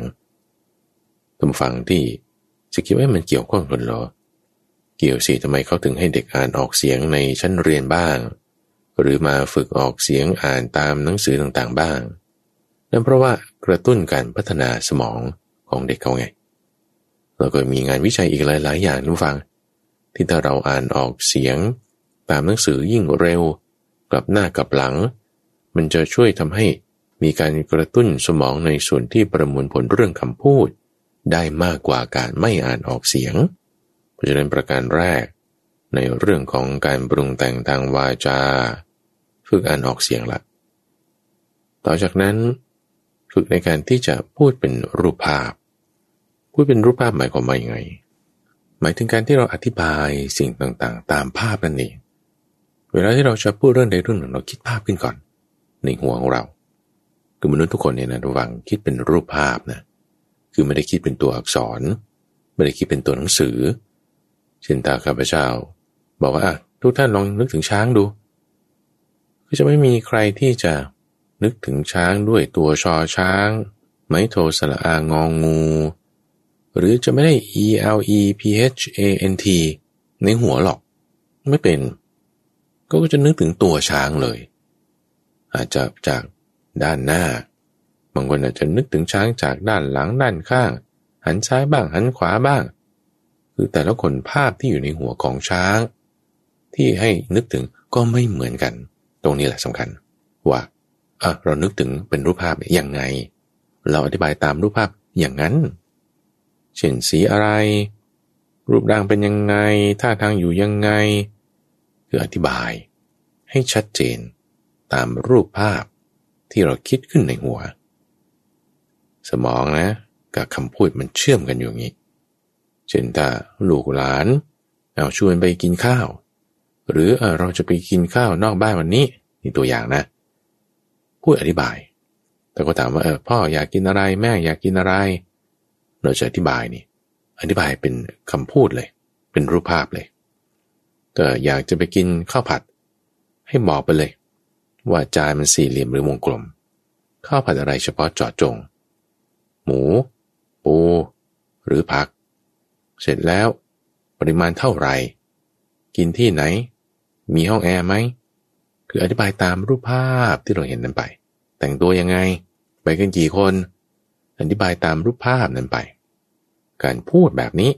ตำฟังที่จะคิดว่ามันเกี่ยวข้องกันหรอ เกี่ยวสิทำไมเขาถึงให้เด็กอ่านออกเสียงในชั้นเรียนบ้าง หรือมาฝึกออกเสียงอ่านตามหนังสือต่างๆบ้าง นั่นเพราะว่ากระตุ้นการพัฒนาสมองของเด็กเขาไง แล้วก็มีงานวิจัยอีกหลาย ๆ อย่างทุกฟัง ที่ถ้าเราอ่านออกเสียง ตามหนังสือยิ่งเร็ว กลับหน้ากลับหลัง มันจะช่วยทำให้มีการกระตุ้นสมองในส่วนที่ประมวลผลเรื่องคำพูด ได้มากกว่าการไม่อ่านออกเสียง เพราะฉะนั้นประการแรก ในเรื่องของการปรุงแต่งทางวาจา ฝึกอ่านออกเสียงละต่อจากนั้น ฝึกในการที่จะพูดเป็นรูปภาพ พูดเป็นรูปภาพหมายความว่าย่างไง หมายถึงการที่เราอธิบายสิ่งต่างๆ ตามภาพนั่นเองเวลาที่เราจะพูดเรื่องใดเรื่องหนึ่งเราคิดภาพขึ้นก่อน ในหัวของเรา คือมนุษย์ทุกคนเนี่ยนะระวังคิดเป็นรูปภาพนะคือไม่ได้คิดเป็นตัวอักษร ไม่ได้คิดเป็นตัวหนังสือ เช่นตาข้าพเจ้า บอกว่าทุกท่านลองนึกถึงช้างดู ก็จะไม่มีใครที่จะนึกถึงช้างด้วยตัวชอช้าง ไม้โทสระอางองงู หรือจะไม่ได้ e l e p h a n t ในหัวหรอกไม่เป็น ก็จะนึกถึงตัวช้างเลย อาจจะจากด้านหน้า บางคนอาจจะนึกถึงช้างจากด้านหลังด้านข้าง หันซ้ายบ้างหันขวาบ้าง คือแต่ละคนภาพที่อยู่ในหัวของช้าง ที่ให้นึกถึงก็ไม่เหมือนกัน ตรงนี้แหละสำคัญ ว่าอะเรานึกถึงเป็นรูปภาพอย่างไง เราอธิบายตามรูปภาพอย่างนั้น เช่นสีอะไร รูปร่างเป็นยังไง ท่าทางอยู่ยังไง คืออธิบายให้ชัดเจนตามรูปภาพที่เราคิดขึ้นในหัว สมองนะ กับคำพูดมันเชื่อมกันอยู่งี้ เช่นถ้าลูกหลานเอาชวนไปกินข้าว หรือเออเราจะไปกินข้าวนอกบ้านวันนี้นี่ตัวอย่างนะพูดอธิบาย แต่ก็ถามว่าเออพ่ออยากกินอะไรแม่อยากกินอะไร เราจะอธิบายนี่ อธิบายเป็นคำพูดเลย เป็นรูปภาพเลยก็อยากจะไปกินข้าวผัด ให้บอกไปเลย ว่าจานมันสี่เหลี่ยมหรือวงกลม ข้าวผัดอะไรเฉพาะเจาะจง หมู ปู หรือผัก เสร็จแล้ว ปริมาณเท่าไหร่ กินที่ไหน มีห้องแอร์ไหม คืออธิบายตามรูปภาพที่เราเห็นนั้นไป แต่งตัวยังไง ไปกันกี่คน อธิบายตามรูปภาพนั้นไป การพูดแบบนี้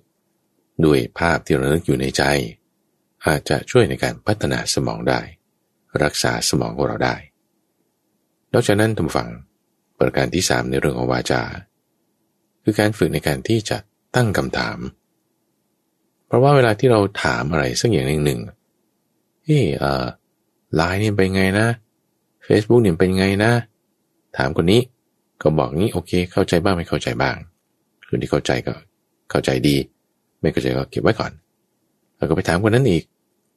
ด้วยภาพที่เราเลึกอยู่ในใจ อาจจะช่วยในการพัฒนาสมองได้ รักษาสมองของเราได้นอกจากนั้นทุกฝังประการที่สามในเรื่องของวาจา คือการฝึกในการที่จะตั้งคำถาม เพราะว่าเวลาที่เราถามอะไรสักอย่างหนึ่งเฮ้เอ่อไลน์นี่เป็นไงนะ Facebook เนี่ยเป็นไงนะ ถามคนนี้ก็บอกงี้โอเคเข้าใจบ้างไม่เข้าใจบ้างคนที่เข้าใจก็เข้าใจดี ไม่เข้าใจก็เก็บไว้ก่อนแล้วก็ไปถามคนนั้นอีก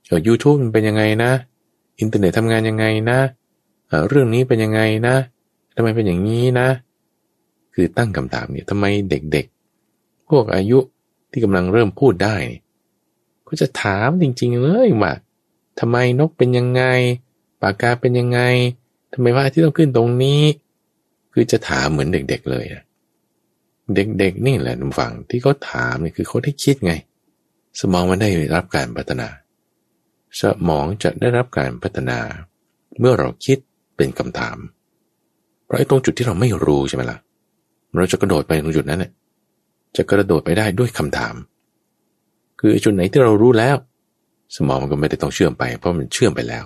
เออยูทูบมันเป็นยังไงนะ อินเทอร์เน็ตทำงานยังไงนะเรื่องนี้เป็นยังไงนะทำไมเป็นอย่างนี้นะ คือตั้งคำถามเนี่ยทำไมเด็กๆ พวกอายุที่กำลังเริ่มพูดได้ ก็จะถามจริง ๆ เลยว่าทำไมนกเป็นยังไง ปากกาเป็นยังไงทำไมว่าที่ต้องขึ้นตรงนี้ คือจะถามเหมือนเด็ก ๆ เลยนะเด็กๆนี่แหละนุ่มฟังที่เขาถามเนี่ยคือเขาได้คิดไง สมองมันได้รับการพัฒนา สมองจะได้รับการพัฒนา เมื่อเราคิดเป็นคำถาม เพราะไอ้ตรงจุดที่เราไม่รู้ใช่ไหมละ่ะ เราจะกระโดดไปตรงจุดนั้นเนี่ยจะกระโดดไปได้ด้วยคำถาม คือจุดไหนที่เรารู้แล้ว สมองมันก็ไม่ได้ต้องเชื่อมไป เพราะมันเชื่อมไปแล้ว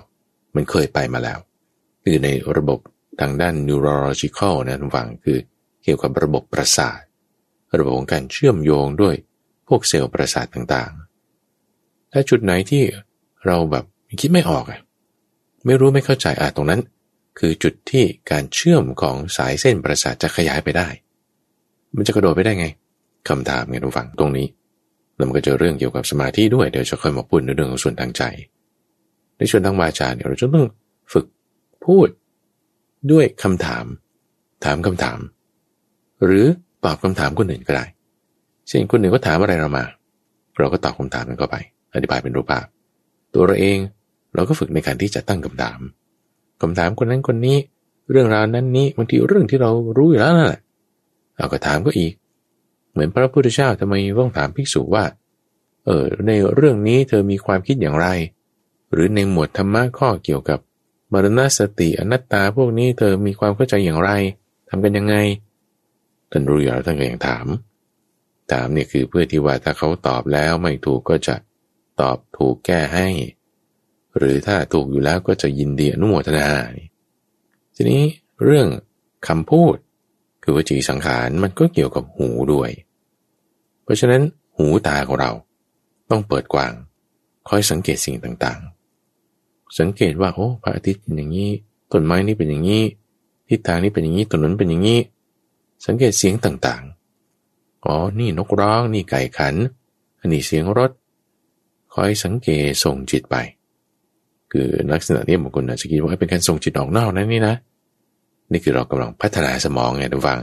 มันเคยไปมาแล้ว คือในระบบทางด้าน neurological นะทุกฝั่งคือเกี่ยวกับระบบประสาท ระบบของการเชื่อมโยงด้วยพวกเซลล์ประสาทต่างๆ ถ้าจุดไหนที่เราแบบคิดไม่ออกอะไม่รู้ไม่เข้าใจอะตรงนั้น คือจุดที่การเชื่อมของสายเส้นประสาทจะขยายไปได้ มันจะกระโดดไปได้ไงคำถามไงทุกฝั่งตรงนี้ แล้วมันก็จะเรื่องเกี่ยวกับสมาธิด้วยเดี๋ยวจะค่อยมาพูดในเรื่องของส่วนทางใจ ในส่วนทางวาจาเนี่ยเราจะต้องฝึกพูดด้วยคำถาม ถามคำถาม หรือตอบคำถามคนอื่นก็ได้เช่นคนหนึ่งก็ถามอะไรเรามา เราก็ตอบคำถามนั้นเข้าไป อธิบายเป็นรูปภาพ ตัวเราเองเราก็ฝึกในการที่จะตั้งคำถามคำถามคนนั้นคนนี้ เรื่องราวนั้นนี้บางทีเรื่องที่เรารู้อยู่แล้วนั่นแหละเราก็ถามก็อีก เหมือนพระพุทธเจ้าทำไมต้องถามภิกษุว่า เออในเรื่องนี้เธอมีความคิดอย่างไร หรือในหมวดธรรมะข้อเกี่ยวกับมรณสติอนัตตาพวกนี้เธอมีความเข้าใจอย่างไรทำกันยังไงท่านรู้อยู่แล้วท่านก็ยังถาม ถามเนี่ยคือเพื่อที่ว่าถ้าเขาตอบแล้วไม่ถูกก็จะตอบถูกแก้ให้ หรือถ้าถูกอยู่แล้วก็จะยินดีอนุโมทนาทีนี้เรื่องคำพูด คือวจีสังขารมันก็เกี่ยวกับหูด้วย เพราะฉะนั้นหูตาของเราต้องเปิดกว้างคอยสังเกตสิ่งต่างๆ สังเกตว่าโอ้พระอาทิตย์เป็นอย่างนี้ต้นไม้นี่เป็นอย่างนี้ทิศทางนี้เป็นอย่างนี้ถนนเป็นอย่างนี้ สังเกตเสียงต่างๆอ๋อนี่นกร้องนี่ไก่ขันอันนี้เสียงรถคอยสังเกตส่งจิตไป คือลักษณะนี้บางคนอาจจะคิดว่าเป็นการส่งจิตออกนอกนั่นนี่นะ นี่คือเรากำลังพัฒนาสมองไงทุกฝัง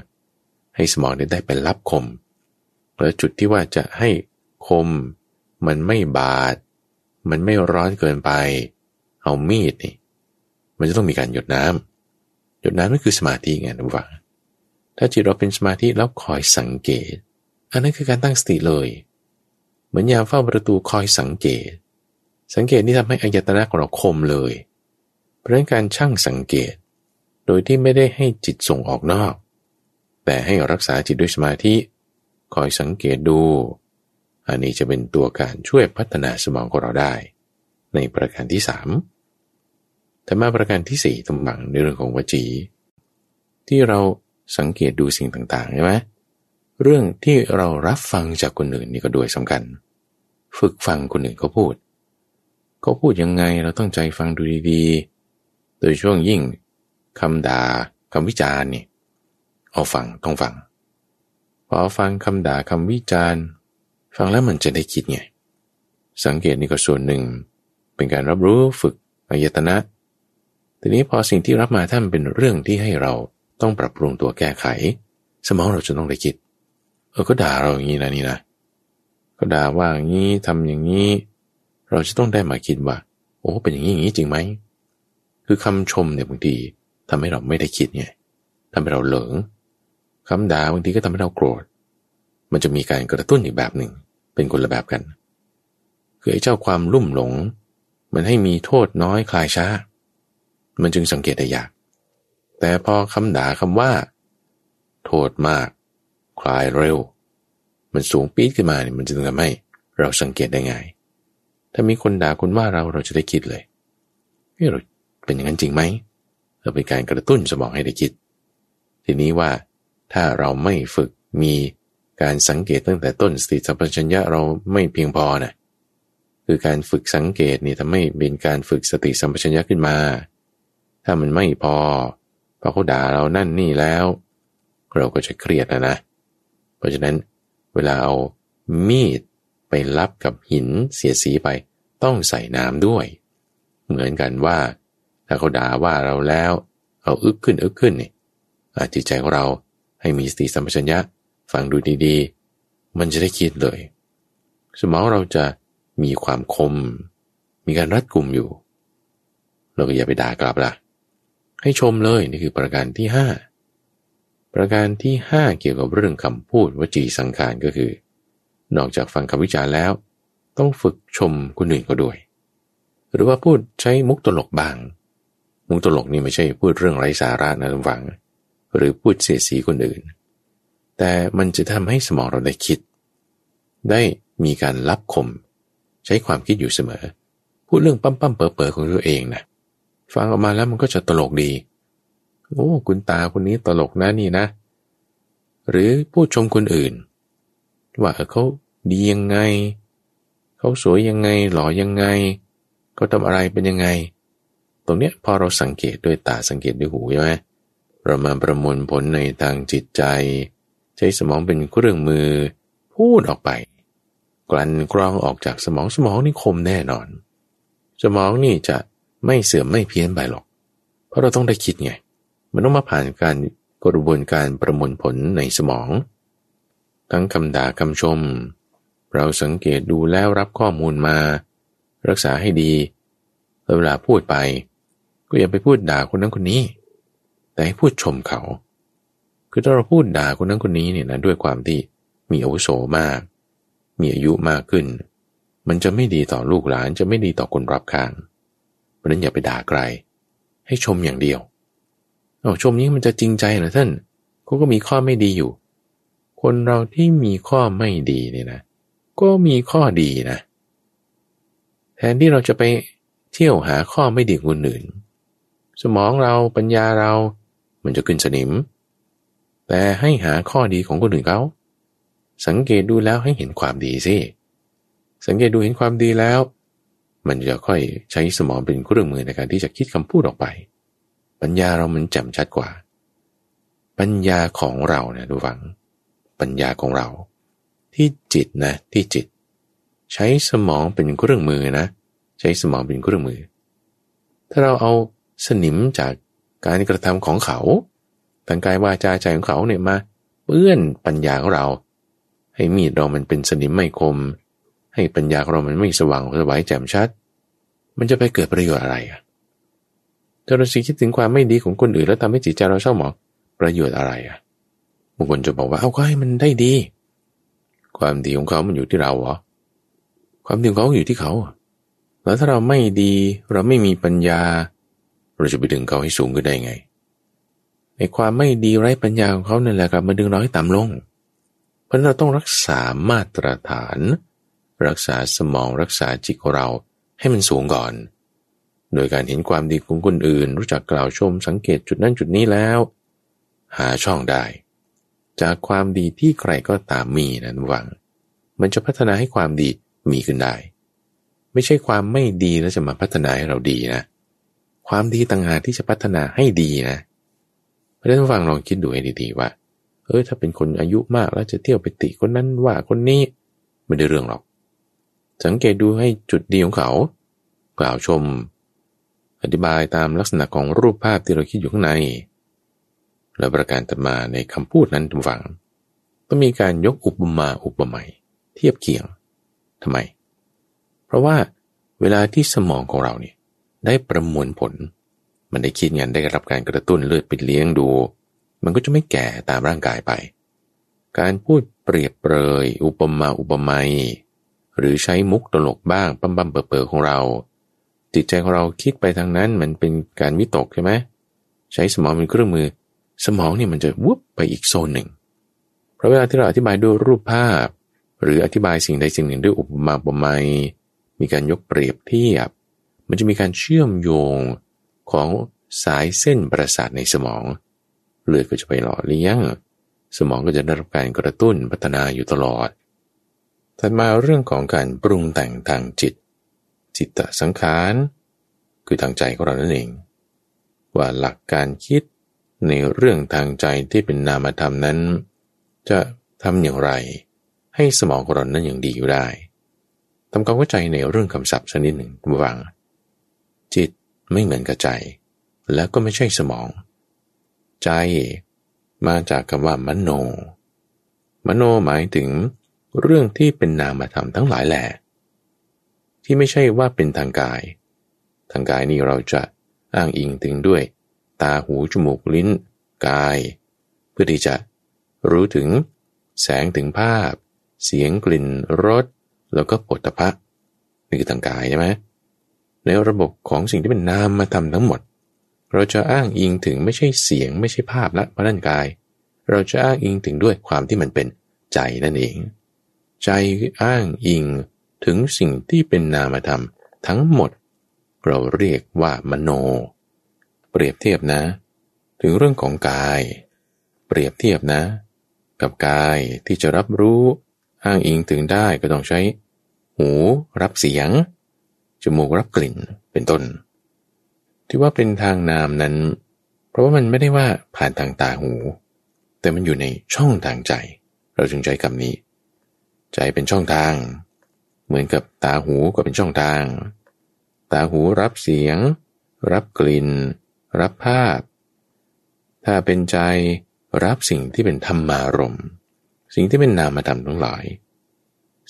ให้สมองได้เป็นรับคม แล้วจุดที่ว่าจะให้คม มันไม่บาด มันไม่ร้อนเกินไป เอามีดนี่ มันจะต้องมีการหยดน้ำหยดน้ำนั่นคือสมาธิไงทุกฝัง ถ้าจิตเราเป็นสมาธิแล้วคอยสังเกต อันนั้นคือการตั้งสติเลย เหมือนยามเฝ้าประตูคอยสังเกต สังเกตนี่ทำให้อายตนะของเราคมเลย เพราะนั้นการช่างสังเกต โดยที่ไม่ได้ให้จิตส่งออกนอก แต่ให้รักษาจิตด้วยสมาธิ คอยสังเกตดู อันนี้จะเป็นตัวการช่วยพัฒนาสมองของเราได้ ในประการที่สามแต่มาประการที่สี่ตำบังในเรื่องของวจี ที่เราสังเกตดูสิ่งต่างๆใช่ไหมเรื่องที่เรารับฟังจากคนอื่นนี่ก็ด้วยสำคัญ ฝึกฟังคนอื่นเขาพูด เขาพูดยังไงเราต้องใจฟังดูดีๆ โดยช่วงยิ่ง คำด่าคำวิจารณ์นี่เอาฟังต้องฟังพอฟังคำด่าคำวิจารณ์ ฟังแล้วมันจะได้คิดไง สังเกตนี่ก็ส่วนหนึ่ง เป็นการรับรู้ฝึกอายตนะ ทีนี้พอสิ่งที่รับมาถ้านเป็นเรื่องที่ให้เราต้องปรับปรุงตัวแก้ไข สมองเราจะต้องได้คิด เออก็ด่าเราอย่างนี้นะนี่นะก็ด่าว่าอย่างนี้ทำอย่างนี้ เราจะต้องได้มาคิดว่า โอ้เป็นอย่างนี้อย่างนี้จริงไหมคือคำชมเนี่ยบางที ทำให้เราไม่ได้คิดไงทำให้เราเหลิงคำด่าบางทีก็ทำให้เราโกรธ มันจะมีการกระตุ้นอีกแบบหนึ่ง เป็นคนละแบบกัน คือไอ้เจ้าความลุ่มหลง มันให้มีโทษน้อยคลายช้า มันจึงสังเกตได้ยาก แต่พอคำด่าคำว่า โทษมาก คลายเร็ว มันสูงปี๊ดขึ้นมาเนี่ยมันจะทำให้เราสังเกตได้ง่าย ถ้ามีคนด่าคนว่าเราเราจะได้คิดเลยเฮ้ยเราเป็นอย่างนั้นจริงไหม เราเป็นการกระตุ้นสมองให้ได้คิด ทีนี้ว่าถ้าเราไม่ฝึกมีการสังเกตตั้งแต่ต้นสติสัมปชัญญะเราไม่เพียงพอนะคือการฝึกสังเกตนี่ทำให้เป็นการฝึกสติสัมปชัญญะขึ้นมา ถ้ามันไม่พอพอเขาด่าเรานั่นนี่แล้ว เราก็จะเครียดนะนะ เพราะฉะนั้นเวลาเอามีดไปรับกับหินเสียสีไป ต้องใส่น้ำด้วย เหมือนกันว่า ถ้าเขาด่าว่าเราแล้ว เอาอึกขึ้นอึกขึ้นนี่จิตใจของเราให้มีสติสัมปชัญญะฟังดูดีๆ มันจะได้คิดเลย สมองเราจะมีความคม มีการรัดกุมอยู่ เราก็อย่าไปด่ากลับละให้ชมเลยนี่คือประการที่ห้าประการที่ห้าเกี่ยวกับเรื่องคำพูดวจีสังขารก็คือ นอกจากฟังคำวิจารณ์แล้ว ต้องฝึกชมคนอื่นก็ด้วย หรือว่าพูดใช้มุกตลกบาง มุกตลกนี่ไม่ใช่พูดเรื่องไร้สาระนะทุกฝัง หรือพูดเสียสีคนอื่น แต่มันจะทำให้สมองเราได้คิด ได้มีการรับคม ใช้ความคิดอยู่เสมอ พูดเรื่องปั้มปั้มเป๋อเป๋อของตัวเองนะฟังออกมาแล้วมันก็จะตลกดี โอ้คุณตาคนนี้ตลกนะนี่นะ หรือพูดชมคนอื่น ว่าเขาดียังไง เขาสวยยังไง หล่อยังไง เขาทำอะไรเป็นยังไง ตรงเนี้ยพอเราสังเกตด้วยตาสังเกตด้วยหูใช่ไหมเรามาประมวลผลในทางจิตใจ ใช้สมองเป็นเครื่องมือ พูดออกไป กลั่นกรองออกจากสมองสมองนี่คมแน่นอน สมองนี่จะไม่เสื่อมไม่เพี้ยนไปหรอก เพราะเราต้องได้คิดไง มันต้องมาผ่านการกระบวนการประมวลผลในสมอง ทั้งคำด่าคำชม เราสังเกตดูแล้วรับข้อมูลมา รักษาให้ดีเวลาพูดไป ก็อย่าไปพูดด่าคนนั้นคนนี้ แต่ให้พูดชมเขา คือถ้าเราพูดด่าคนนั้นคนนี้เนี่ยนะด้วยความที่มีอาวุโสมาก มีอายุมากขึ้น มันจะไม่ดีต่อลูกหลานจะไม่ดีต่อคนรับข้าง เพราะนั้นอย่าไปด่าใคร ให้ชมอย่างเดียวเอาชมนี้มันจะจริงใจเหรอท่านเขาก็มีข้อไม่ดีอยู่ คนเราที่มีข้อไม่ดีเนี่ยนะ ก็มีข้อดีนะ แทนที่เราจะไปเที่ยวหาข้อไม่ดีคนอื่น สมองเราปัญญาเรา มันจะขึ้นสนิม แต่ให้หาข้อดีของคนอื่นเขา สังเกตดูแล้วให้เห็นความดีสิ สังเกตดูเห็นความดีแล้ว มันจะค่อยใช้สมองเป็นเครื่องมือในการที่จะคิดคำพูดออกไป ปัญญาเรามันแจ่มชัดกว่า ปัญญาของเราเนี่ยดูฟัง ปัญญาของเรา ที่จิตนะที่จิต ใช้สมองเป็นเครื่องมือนะ ใช้สมองเป็นเครื่องมือ ถ้าเราเอา สนิมจากการกระทำของเขาทางกายวาจาใจของเขาเนี่ยมาเปื้อนปัญญาของเรา ให้มีดเรามันเป็นสนิมไม่คม ให้ปัญญาของเรามันไม่สว่างสวายแจ่มชัด มันจะไปเกิดประโยชน์อะไรอะถ้าเราคิดถึงความไม่ดีของคนอื่นแล้วทำให้จิตใจเราเศร้าหมองประโยชน์อะไรอะบางคนจะบอกว่าเอาก็ให้มันได้ดี ความดีของเขามันอยู่ที่เราเหรอความดีของเขาอยู่ที่เขา แล้วถ้าเราไม่ดีเราไม่มีปัญญา เราจะไปดึงเขาให้สูงขึ้นได้ไงในความไม่ดีไร้ปัญญาของเขาเนั่นแหละครับมาดึงเราให้ต่ำลง เพราะเราต้องรักษามาตรฐาน รักษาสมองรักษาจิตของเราให้มันสูงก่อน โดยการเห็นความดีของคนอื่น รู้จักกล่าวชมสังเกตจุดนั้นจุดนี้แล้ว หาช่องได้ จากความดีที่ใครก็ตามมีนะหวัง มันจะพัฒนาให้ความดีมีขึ้นได้ ไม่ใช่ความไม่ดีแล้วจะมาพัฒนาให้เราดีนะ ความดีต่างหากที่จะพัฒนาให้ดีนะเพราะฉะนั้นฟังลองคิดดูให้ดีๆว่าเออถ้าเป็นคนอายุมากแล้วจะเที่ยวไปติคนนั้นว่าคนนี้ไม่ได้เรื่องหรอก สังเกตดูให้จุดดีของเขา กล่าวชม อธิบายตามลักษณะของรูปภาพที่เราคิดอยู่ข้างใน และประการต่อมาในคำพูดนั้นทุกฝังต้องมีการยกอุปมาอุปไมยเทียบเคียงทำไม เพราะว่าเวลาที่สมองของเราเนี่ย ได้ประมวลผล มันได้คิดงานได้รับการกระตุ้นเลือดไปเลี้ยงดู มันก็จะไม่แก่ตามร่างกายไป การพูดเปรียบเปรย อุปมาอุปไมยหรือใช้มุกตลกบ้างปั๊มปั๊มเปรๆของเรา จิตใจของเราคิดไปทางนั้นมันเป็นการวิตกใช่ไหมใช้สมองเป็นเครื่องมือ สมองเนี่ยมันจะวุบไปอีกโซนหนึ่งเพราะเวลาที่เราอธิบายด้วยรูปภาพ หรืออธิบายสิ่งใดสิ่งหนึ่งด้วยอุปมาอุปไมยมีการยกเปรียบเทียบ มันจะมีการเชื่อมโยงของสายเส้นประสาทในสมอง เลือดก็จะไปหล่อเลี้ยง สมองก็จะได้รับการกระตุ้นพัฒนาอยู่ตลอด ถัดมาเรื่องของการปรุงแต่งทางจิต จิตตสังขาร คือทางใจของเรานั่นเอง ว่าหลักการคิดในเรื่องทางใจที่เป็นนามธรรมนั้น จะทำอย่างไร ให้สมองของเรานั้นอย่างดีอยู่ได้ทำความเข้าใจในเรื่องคำศัพท์ชนิดหนึ่งวาง จิตไม่เหมือนกับใจ แล้วก็ไม่ใช่สมอง ใจมาจากคำว่ามโน มโนหมายถึงเรื่องที่เป็นนามธรรมทั้งหลายแหละที่ไม่ใช่ว่าเป็นทางกาย ทางกายนี่เราจะอ้างอิงถึงด้วย ตาหูจมูกลิ้น กาย เพื่อที่จะรู้ถึงแสงถึงภาพ เสียงกลิ่นรสแล้วก็ปฐพะนี่คือทางกายใช่ไหม ในระบบของสิ่งที่เป็นนามมาทำทั้งหมด เราจะอ้างอิงถึงไม่ใช่เสียง ไม่ใช่ภาพละพระร่างกาย เราจะอ้างอิงถึงด้วยความที่มันเป็นใจนั่นเอง ใจอ้างอิงถึงสิ่งที่เป็นนามธรรมทั้งหมด เราเรียกว่ามโน เปรียบเทียบนะ ถึงเรื่องของกาย เปรียบเทียบนะ กับกายที่จะรับรู้ อ้างอิงถึงได้ก็ต้องใช้ หูรับเสียง มูกรับกลิ่นเป็นต้น ที่ว่าเป็นทางนามนั้น เพราะว่ามันไม่ได้ว่าผ่านทางตาหู แต่มันอยู่ในช่องทางใจ เราจึงใช้คำนี้ ใจเป็นช่องทาง เหมือนกับตาหูก็เป็นช่องทาง ตาหูรับเสียง รับกลิ่น รับภาพ ถ้าเป็นใจรับสิ่งที่เป็นธรรมารมสิ่งที่เป็นนามธรรมทั้งหลาย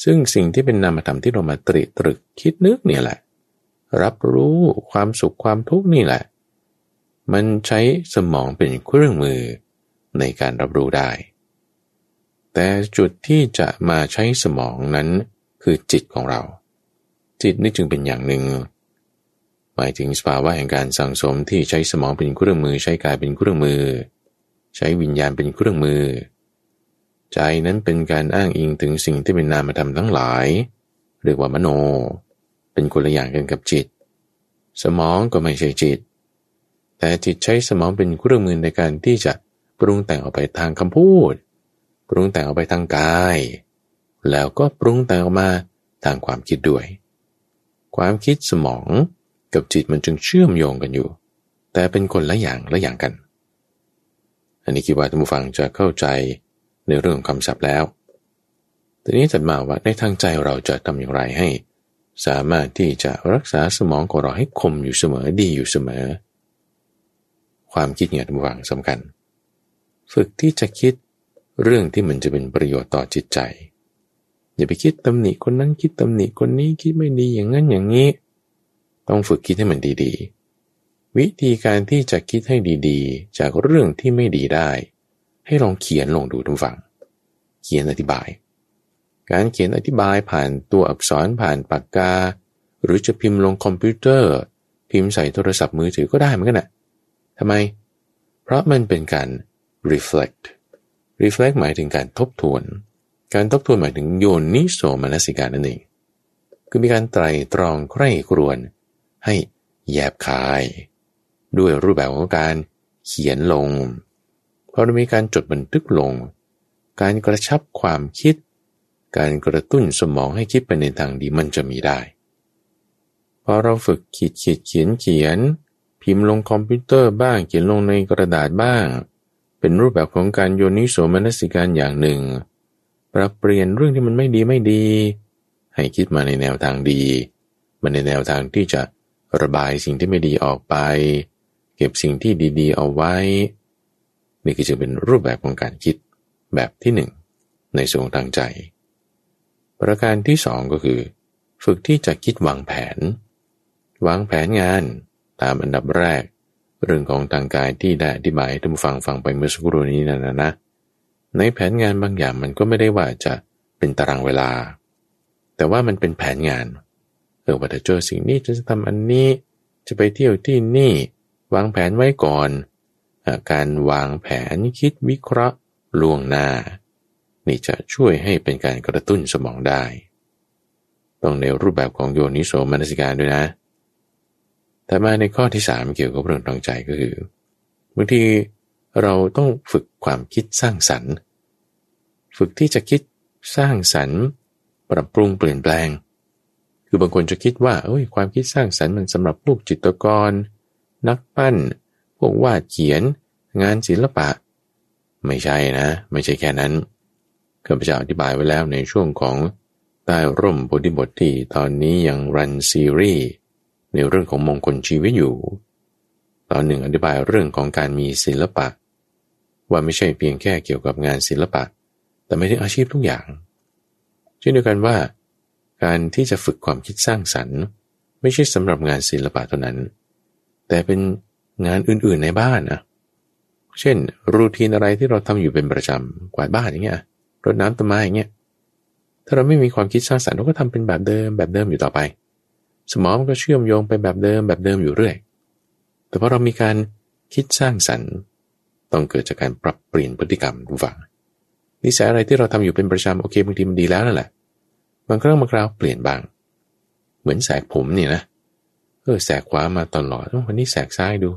ซึ่งสิ่งที่เป็นนามธรรมที่เรามาตรีตรึกคิดนึกเนี่ยแหละ รับรู้ความสุขความทุกข์นี่แหละ มันใช้สมองเป็นเครื่องมือในการรับรู้ได้ แต่จุดที่จะมาใช้สมองนั้นคือจิตของเรา จิตนี่จึงเป็นอย่างหนึ่ง หมายถึงสภาวะแห่งการสังสมที่ใช้สมองเป็นเครื่องมือ ใช้กายเป็นเครื่องมือ ใช้วิญญาณเป็นเครื่องมือ ใจนั้นเป็นการอ้างอิงถึงสิ่งที่เป็นนามธรรมทั้งหลายเรียกว่ามโน เป็นคนละอย่างกันกับจิต สมองก็ไม่ใช่จิต แต่จิตใช้สมองเป็นเครื่องมือในการที่จะปรุงแต่งออกไปทางคำพูด ปรุงแต่งออกไปทางกาย แล้วก็ปรุงแต่งออกมาทางความคิดด้วย ความคิดสมองกับจิตมันจึงเชื่อมโยงกันอยู่ แต่เป็นคนละอย่างละอย่างกัน อันนี้คิดว่าท่านผู้ฟังจะเข้าใจในเรื่องของคำศัพท์แล้ว ทีนี้จัดมาว่าในทางใจเราจะทำอย่างไรให้ สามารถที่จะรักษาสมองของเราให้คมอยู่เสมอดีอยู่เสมอ ความคิดเนี่ยท่านผู้ฟังสำคัญ ฝึกที่จะคิดเรื่องที่มันจะเป็นประโยชน์ต่อจิตใจ อย่าไปคิดตำหนิคนนั้นคิดตำหนิคนนี้คิดไม่ดีอย่างนั้นอย่างนี้ ต้องฝึกคิดให้มันดีๆ วิธีการที่จะคิดให้ดีๆ จากเรื่องที่ไม่ดีได้ ให้ลองเขียนลงดูทุกฝัง เขียนอธิบาย การเขียนอธิบายผ่านตัวอักษรผ่านปากกา หรือจะพิมพ์ลงคอมพิวเตอร์ พิมพ์ใส่โทรศัพท์มือถือก็ได้เหมือนกันนะทำไม เพราะมันเป็นการ reflect reflect หมายถึงการทบทวน การทบทวนหมายถึงโยนนิโสมนสิการนั่นเอง คือมีการไตรตรองใคร่ครวน ให้แยบคาย ด้วยรูปแบบของการเขียนลงพอมีการจดบันทึกลง การกระชับความคิด การกระตุ้นสมองให้คิดไปในทางดีมันจะมีได้พอเราฝึกขีดขีดเขียนเขียน พิมพ์ลงคอมพิวเตอร์บ้างเขียนลงในกระดาษบ้าง เป็นรูปแบบของการโยนิโสมนสิการอย่างหนึ่ง ปรับเปลี่ยนเรื่องที่มันไม่ดีไม่ดี ให้คิดมาในแนวทางดีมาในแนวทางที่จะระบายสิ่งที่ไม่ดีออกไป เก็บสิ่งที่ดีๆ เอาไว้ นี่ก็จะเป็นรูปแบบของการคิดแบบที่หนึ่งในส่วนทางใจ ประการที่สองก็คือ ฝึกที่จะคิดวางแผน วางแผนงานตามอันดับแรก เรื่องของทางกายที่ได้อธิบายให้ท่านฟังฟังไปเมื่อสักครู่นี้นะนะนะ ในแผนงานบางอย่างมันก็ไม่ได้ว่าจะเป็นตารางเวลา แต่ว่ามันเป็นแผนงานเออว่าจะเจอสิ่งนี้จะทำอันนี้จะไปเที่ยวที่นี่ วางแผนไว้ก่อน การวางแผนคิดวิเคราะห์ล่วงหน้า นี่จะช่วยให้เป็นการกระตุ้นสมองได้ ต้องในรูปแบบของโยนิโสมนสิการด้วยนะ แต่มาในข้อที่สามเกี่ยวกับเรื่องทางใจก็คือบางทีเราต้องฝึกความคิดสร้างสรรค์ ฝึกที่จะคิดสร้างสรรค์ ปรับปรุงเปลี่ยนแปลง คือบางคนจะคิดว่าเอ้ยความคิดสร้างสรรค์มันสำหรับพวกจิตรกร นักปั้น พวกวาดเขียน งานศิลปะ ไม่ใช่นะ ไม่ใช่แค่นั้น ข้าพเจ้าอธิบายไว้แล้วในช่วงของใต้ร่มโพธิบทที่ตอนนี้ยังรันซีรีส์ในเรื่องของมงคลชีวิตอยู่ ตอนหนึ่งอธิบายเรื่องของการมีศิลปะ ว่าไม่ใช่เพียงแค่เกี่ยวกับงานศิลปะ แต่ไม่ถึงอาชีพทุกอย่าง เช่นเดียวกันว่า การที่จะฝึกความคิดสร้างสรรค์ ไม่ใช่สำหรับงานศิลปะเท่านั้น แต่เป็นงานอื่นๆในบ้านนะเช่น รูทีนอะไรที่เราทำอยู่เป็นประจำกวาดบ้านอย่างเงี้ย รดน้ำต้นไม้อย่างเงี้ยถ้าเราไม่มีความคิดสร้างสรรค์เราก็ทำเป็นแบบเดิมแบบเดิมอยู่ต่อไป สมองมันก็เชื่อมโยงไปแบบเดิมแบบเดิมอยู่เรื่อย แต่พอเรามีการคิดสร้างสรรค์ ต้องเกิดจากการปรับเปลี่ยนพฤติกรรมดูฝังนิสัยอะไรที่เราทำอยู่เป็นประจำโอเคบางทีมันดีแล้วนั่นแหละบางครั้งบางคราวเปลี่ยนบาง เหมือนแสกผมนี่นะเออแสกขวามาตลอดวันนี้แสกซ้ายดู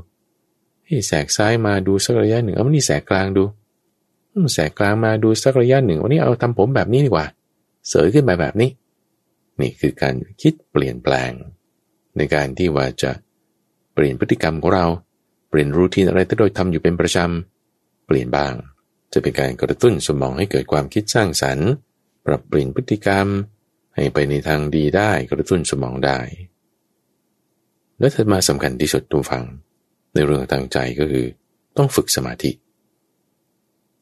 เฮ้แสกซ้ายมาดูสักระยะหนึ่งเอาวันนี้แสกกลางดู แสกกลางมาดูสักระยะหนึ่งวันนี้เอาทำผมแบบนี้ดีกว่า เสยขึ้นไปแบบนี้ นี่คือการคิดเปลี่ยนแปลง ในการที่ว่าจะเปลี่ยนพฤติกรรมของเรา เปลี่ยนรูทีนอะไรที่เราทำอยู่เป็นประจำเปลี่ยนบ้าง จะเป็นการกระตุ้นสมองให้เกิดความคิดสร้างสรรค์ ปรับเปลี่ยนพฤติกรรม ให้ไปในทางดีได้กระตุ้นสมองได้ และถัดมาสำคัญที่สุดทุกฟัง ในเรื่องทางใจก็คือ ต้องฝึกสมาธิ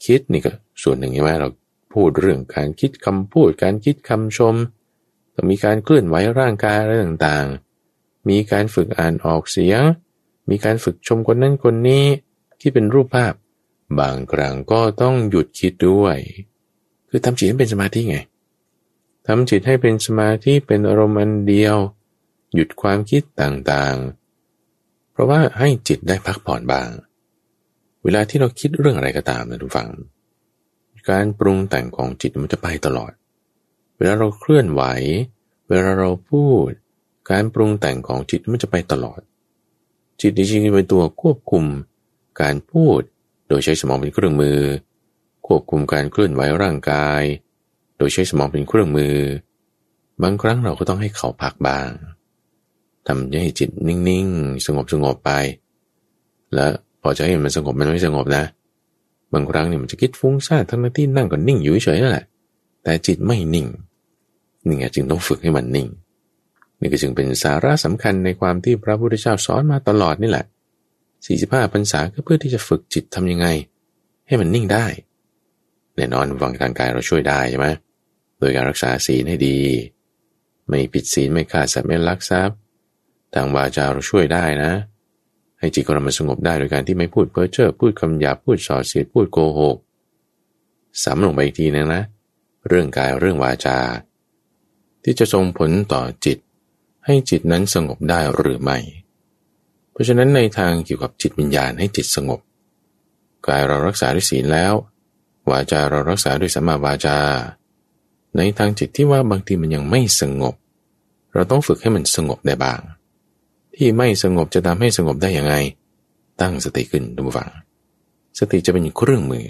คิดนี่ก็ส่วนหนึ่งใช่ไหมเราพูดเรื่องการคิดคำพูดการคิดคำชมต้องมีการเคลื่อนไหวร่างกายอะไรต่างๆ มีการฝึกอ่านออกเสียง มีการฝึกชมคนนั้นคนนี้ที่เป็นรูปภาพ บางครั้งก็ต้องหยุดคิดด้วย คือทำจิตให้เป็นสมาธิไงทำจิตให้เป็นสมาธิเป็นอารมณ์อันเดียว หยุดความคิดต่างๆ เพราะว่าให้จิตได้พักผ่อนบ้าง เวลาที่เราคิดเรื่องอะไรก็ตามนะทุกฝัง การปรุงแต่งของจิตมันจะไปตลอด เวลาเราเคลื่อนไหว เวลาเราพูด การปรุงแต่งของจิตมันจะไปตลอด จิตจริงๆเป็นตัวควบคุม การพูดโดยใช้สมองเป็นเครื่องมือ ควบคุมการเคลื่อนไหวร่างกาย โดยใช้สมองเป็นเครื่องมือ บางครั้งเราก็ต้องให้เขาพักบ้างทำให้จิตนิ่งๆ สงบสงบไป แล้ว อจะให้มันสงบมันไม่สงบนะ บางครั้งเนี่ยมันจะคิดฟุ้งซ่านทั้งที่นั่งก็นิ่งอยู่เฉยนั่นแหละ แต่จิตไม่นิ่งนี่ไงจึงต้องฝึกให้มันนิ่ง นี่ก็จึงเป็นสาระสำคัญในความที่พระพุทธเจ้าสอนมาตลอดนี่แหละ 45พรรษาก็เพื่อที่จะฝึกจิตทํำยังไง ให้มันนิ่งได้ แน่นอนวังทางกายเราช่วยได้ใช่ไหมโดยการรักษาศีลให้ดี ไม่ผิดศีลไม่ฆ่าสัตว์ไม่ลักทรัพย์ทางวาจาเราช่วยได้นะ ให้จิตของเรามันสงบได้โดยการที่ไม่พูดเพ้อเจ้อพูดคำหยาพูดส่อเสียดพูดโกหกสามลงไปอีกทีนึงนะ เรื่องกายเรื่องวาจา ที่จะส่งผลต่อจิต ให้จิตนั้นสงบได้หรือไม่ เพราะฉะนั้นในทางเกี่ยวกับจิตวิญญาณให้จิตสงบ กายเรารักษาด้วยศีลแล้ว วาจาเรารักษาด้วยสัมมาวาจา ในทางจิตที่ว่าบางทีมันยังไม่สงบ เราต้องฝึกให้มันสงบได้บ้าง ที่ไม่สงบจะทำให้สงบได้อยังไง ตั้งสติขึ้นดูฟัง สติจะเป็นเครื่องมือ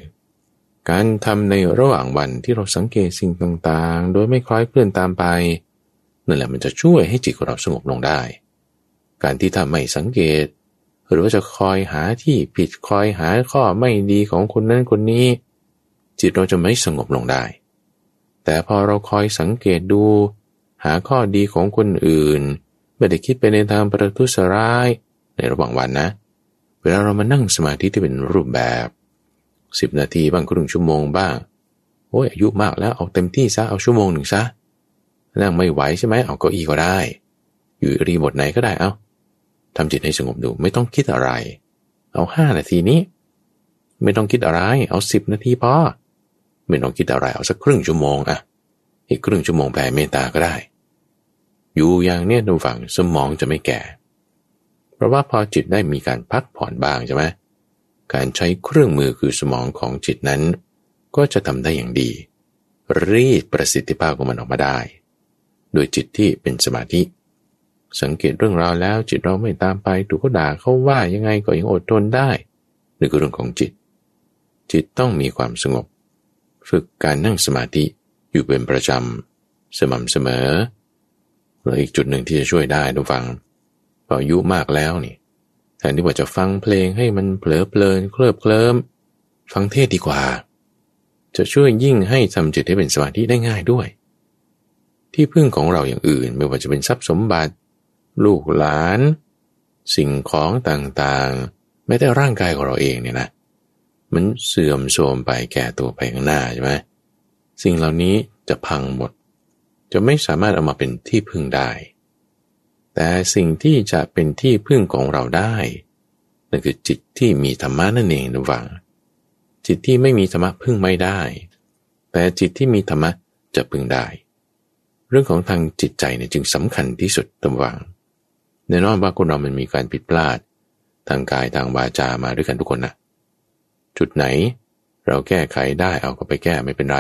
การทำในระหว่างวันที่เราสังเกตสิ่งต่างๆ โดยไม่คล้อยเคลื่อนตามไปนั่นแหละมันจะช่วยให้จิตของเราสงบลงได้ การที่ทำไม่สังเกต หรือว่าจะคอยหาที่ผิดคอยหาข้อไม่ดีของคนนั้นคนนี้ จิตเราจะไม่สงบลงได้ แต่พอเราคอยสังเกตดู หาข้อดีของคนอื่น ไม่ได้คิดไปในทางประทุษร้ายในระหว่างวันนะ เวลาเรามานั่งสมาธิที่เป็นรูปแบบสิบนาทีบ้างครึ่งชั่วโมงบ้างโอ้ยอายุมากแล้วเอาเต็มที่ซะเอาชั่วโมงหนึ่งซะนั่งไม่ไหวใช่ไหมเอาเก้าอี้ก็ได้ อยู่รีบทไหนก็ได้เอาทำจิตให้สงบดูไม่ต้องคิดอะไร เอาห้านาทีนี้ ไม่ต้องคิดอะไร เอาสิบนาทีพอไม่ต้องคิดอะไรเอาสักครึ่งชั่วโมงอะอีกครึ่งชั่วโมงแผ่เมตตาก็ได้ อยู่อย่างเนี้ยดูฝั่งสมองจะไม่แก่ เพราะว่าพอจิตได้มีการพักผ่อนบ้างใช่ไหมการใช้เครื่องมือคือสมองของจิตนั้น ก็จะทำได้อย่างดี รีดประสิทธิภาพของมันออกมาได้ โดยจิตที่เป็นสมาธิ สังเกตเรื่องราวแล้วจิตเราไม่ตามไปถูกเขาด่าเขาว่ายังไงก็ยังอดทนได้นี่คือเรื่องของจิต จิตต้องมีความสงบ ฝึกการนั่งสมาธิอยู่เป็นประจำ สม่ำเสมอ รืออีกจุดหนึ่งที่จะช่วยได้ทุกฟังพออายุมากแล้วนี่แทนที่ว่าจะฟังเพลงให้มันเผลอเพลินเคลิบเคลิ้มฟังเทศดีกว่า จะช่วยยิ่งให้ทำจิตให้เป็นสมาธิได้ง่ายด้วย ที่พึ่งของเราอย่างอื่นไม่ว่าจะเป็นทรัพย์สมบัติ ลูกหลาน สิ่งของต่างๆ แม้แต่ร่างกายของเราเองเนี่ยนะมันเสื่อมโทรมไปแก่ตัวไปข้างหน้าใช่ไหมสิ่งเหล่านี้จะพังหมด จะไม่สามารถเอามาเป็นที่พึ่งได้ แต่สิ่งที่จะเป็นที่พึ่งของเราได้นั่นคือจิตที่มีธรรมะนั่นเองนะวังจิตที่ไม่มีธรรมะพึ่งไม่ได้ แต่จิตที่มีธรรมะจะพึ่งได้ เรื่องของทางจิตใจเนี่ยจึงสำคัญที่สุดตำวังแน่นอนว่าคนเรามันมีการผิดพลาด ทางกายทางวาจามาด้วยกันทุกคนนะจุดไหน เราแก้ไขได้เอาก็ไปแก้ไม่เป็นไร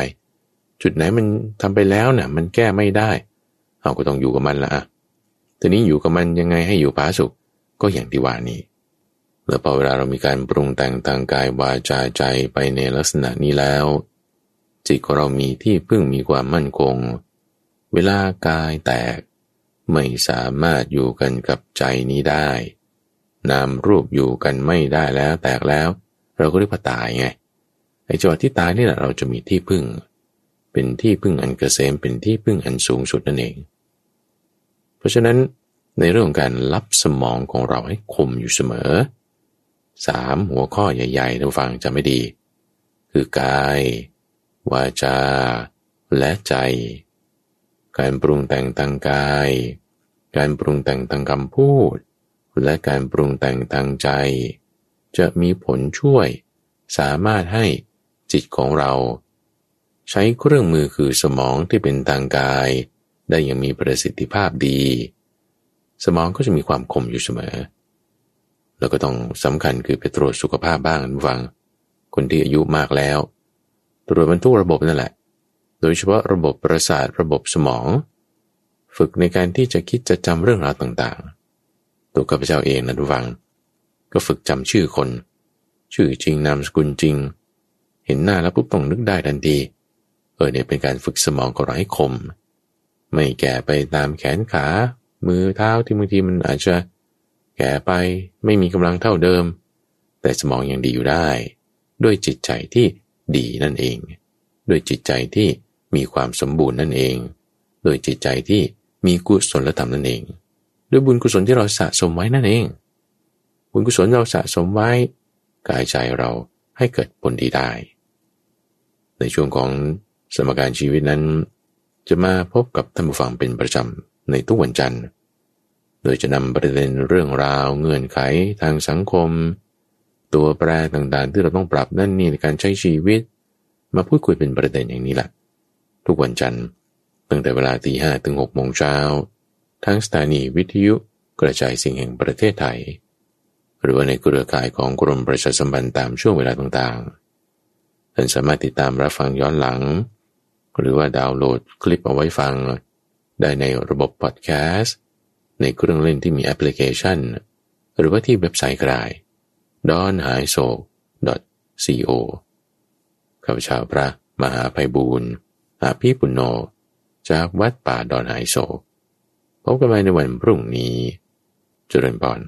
จุดไหนมันทำไปแล้วนะ่ยมันแก้ไม่ได้เราก็ต้องอยู่กับมันละอะทีนี้อยู่กับมันยังไงให้อยู่ผาสุขก็อย่างที่ว่านี้ แล้วพอเวลาเรามีการปรุงแต่งทางกายวาจาใจไปในลักษณะนี้แล้ว จิตของเรามีที่พึ่งมีความมั่นคง เวลากายแตก ไม่สามารถอยู่กันกับใจนี้ได้ นามรูปอยู่กันไม่ได้แล้วแตกแล้ว เราก็เรียกว่าตายไงไอ้จังหวะที่ตายนี่แหละเราจะมีที่พึ่ง เป็นที่พึ่งอันเกษมเป็นที่พึ่งอันสูงสุดนั่นเอง เพราะฉะนั้นในเรื่องการรับสมองของเราให้คมอยู่เสมอสามหัวข้อใหญ่ๆท่านฟังจะไม่ดี คือกาย วาจา และใจ การปรุงแต่งทางกาย การปรุงแต่งทางคำพูด และการปรุงแต่งทางใจ จะมีผลช่วย สามารถให้จิตของเรา ใช้เครื่องมือคือสมองที่เป็นทางกาย ได้อย่างมีประสิทธิภาพดี สมองก็จะมีความคมอยู่เสมอ แล้วก็ต้องสำคัญคือไปตรวจสุขภาพบ้างฟัง คนที่อายุมากแล้ว ตรวจมันทุกระบบนั่นแหละ โดยเฉพาะระบบประสาทระบบสมอง ฝึกในการที่จะคิดจะจำเรื่องราวต่างๆ ตัวข้าพเจ้าเองนะทุกฟัง ก็ฝึกจำชื่อคน ชื่อจริงนามสกุลจริง เห็นหน้าแล้วปุ๊บต้องนึกได้ทันที เออเนี่ยเป็นการฝึกสมองก็ร้ายคม ไม่แก่ไปตามแขนขา มือเท้าที่บางทีมันอาจจะแก่ไปไม่มีกำลังเท่าเดิม แต่สมองยังดีอยู่ได้ ด้วยจิตใจที่ดีนั่นเอง ด้วยจิตใจที่มีความสมบูรณ์นั่นเอง โดยจิตใจที่มีกุศลธรรมนั่นเอง ด้วยบุญกุศลที่เราสะสมไว้นั่นเอง บุญกุศลเราสะสมไว้ กายใจเราให้เกิดผลดีได้ ในช่วงของ สมการชีวิตนั้น จะมาพบกับท่านผู้ฟังเป็นประจำในทุกวันจันทร์ โดยจะนำประเด็นเรื่องราวเงื่อนไขทางสังคม ตัวแปรต่างๆ ที่เราต้องปรับนั่นนี่ในการใช้ชีวิต มาพูดคุยเป็นประเด็นอย่างนี้แหละทุกวันจันทร์ตั้งแต่เวลาตีห้ถึงหกโมงเช้าทั้งสถานีวิทยุกระจายสิ่งแห่งประเทศไทย หรือว่าในเครือข่ายของกรมประชาสัมพันธ์ตามช่วงเวลาต่างๆท่านสามารถติดตามรับฟังย้อนหลัง หรือว่าดาวน์โหลดคลิปเอาไว้ฟัง ได้ในระบบพอดแคสต์ในเครื่องเล่นที่มีแอปพลิเคชัน หรือว่าที่เว็บไซต์ก็ได้ d o n h a i s o co ข้าพเจ้าพระมหาภัยบูรณ์อาภีปุณโญจากวัดป่าดอนไฮโศกพบกันใหม่ในวันพรุ่งนี้จุริญปอน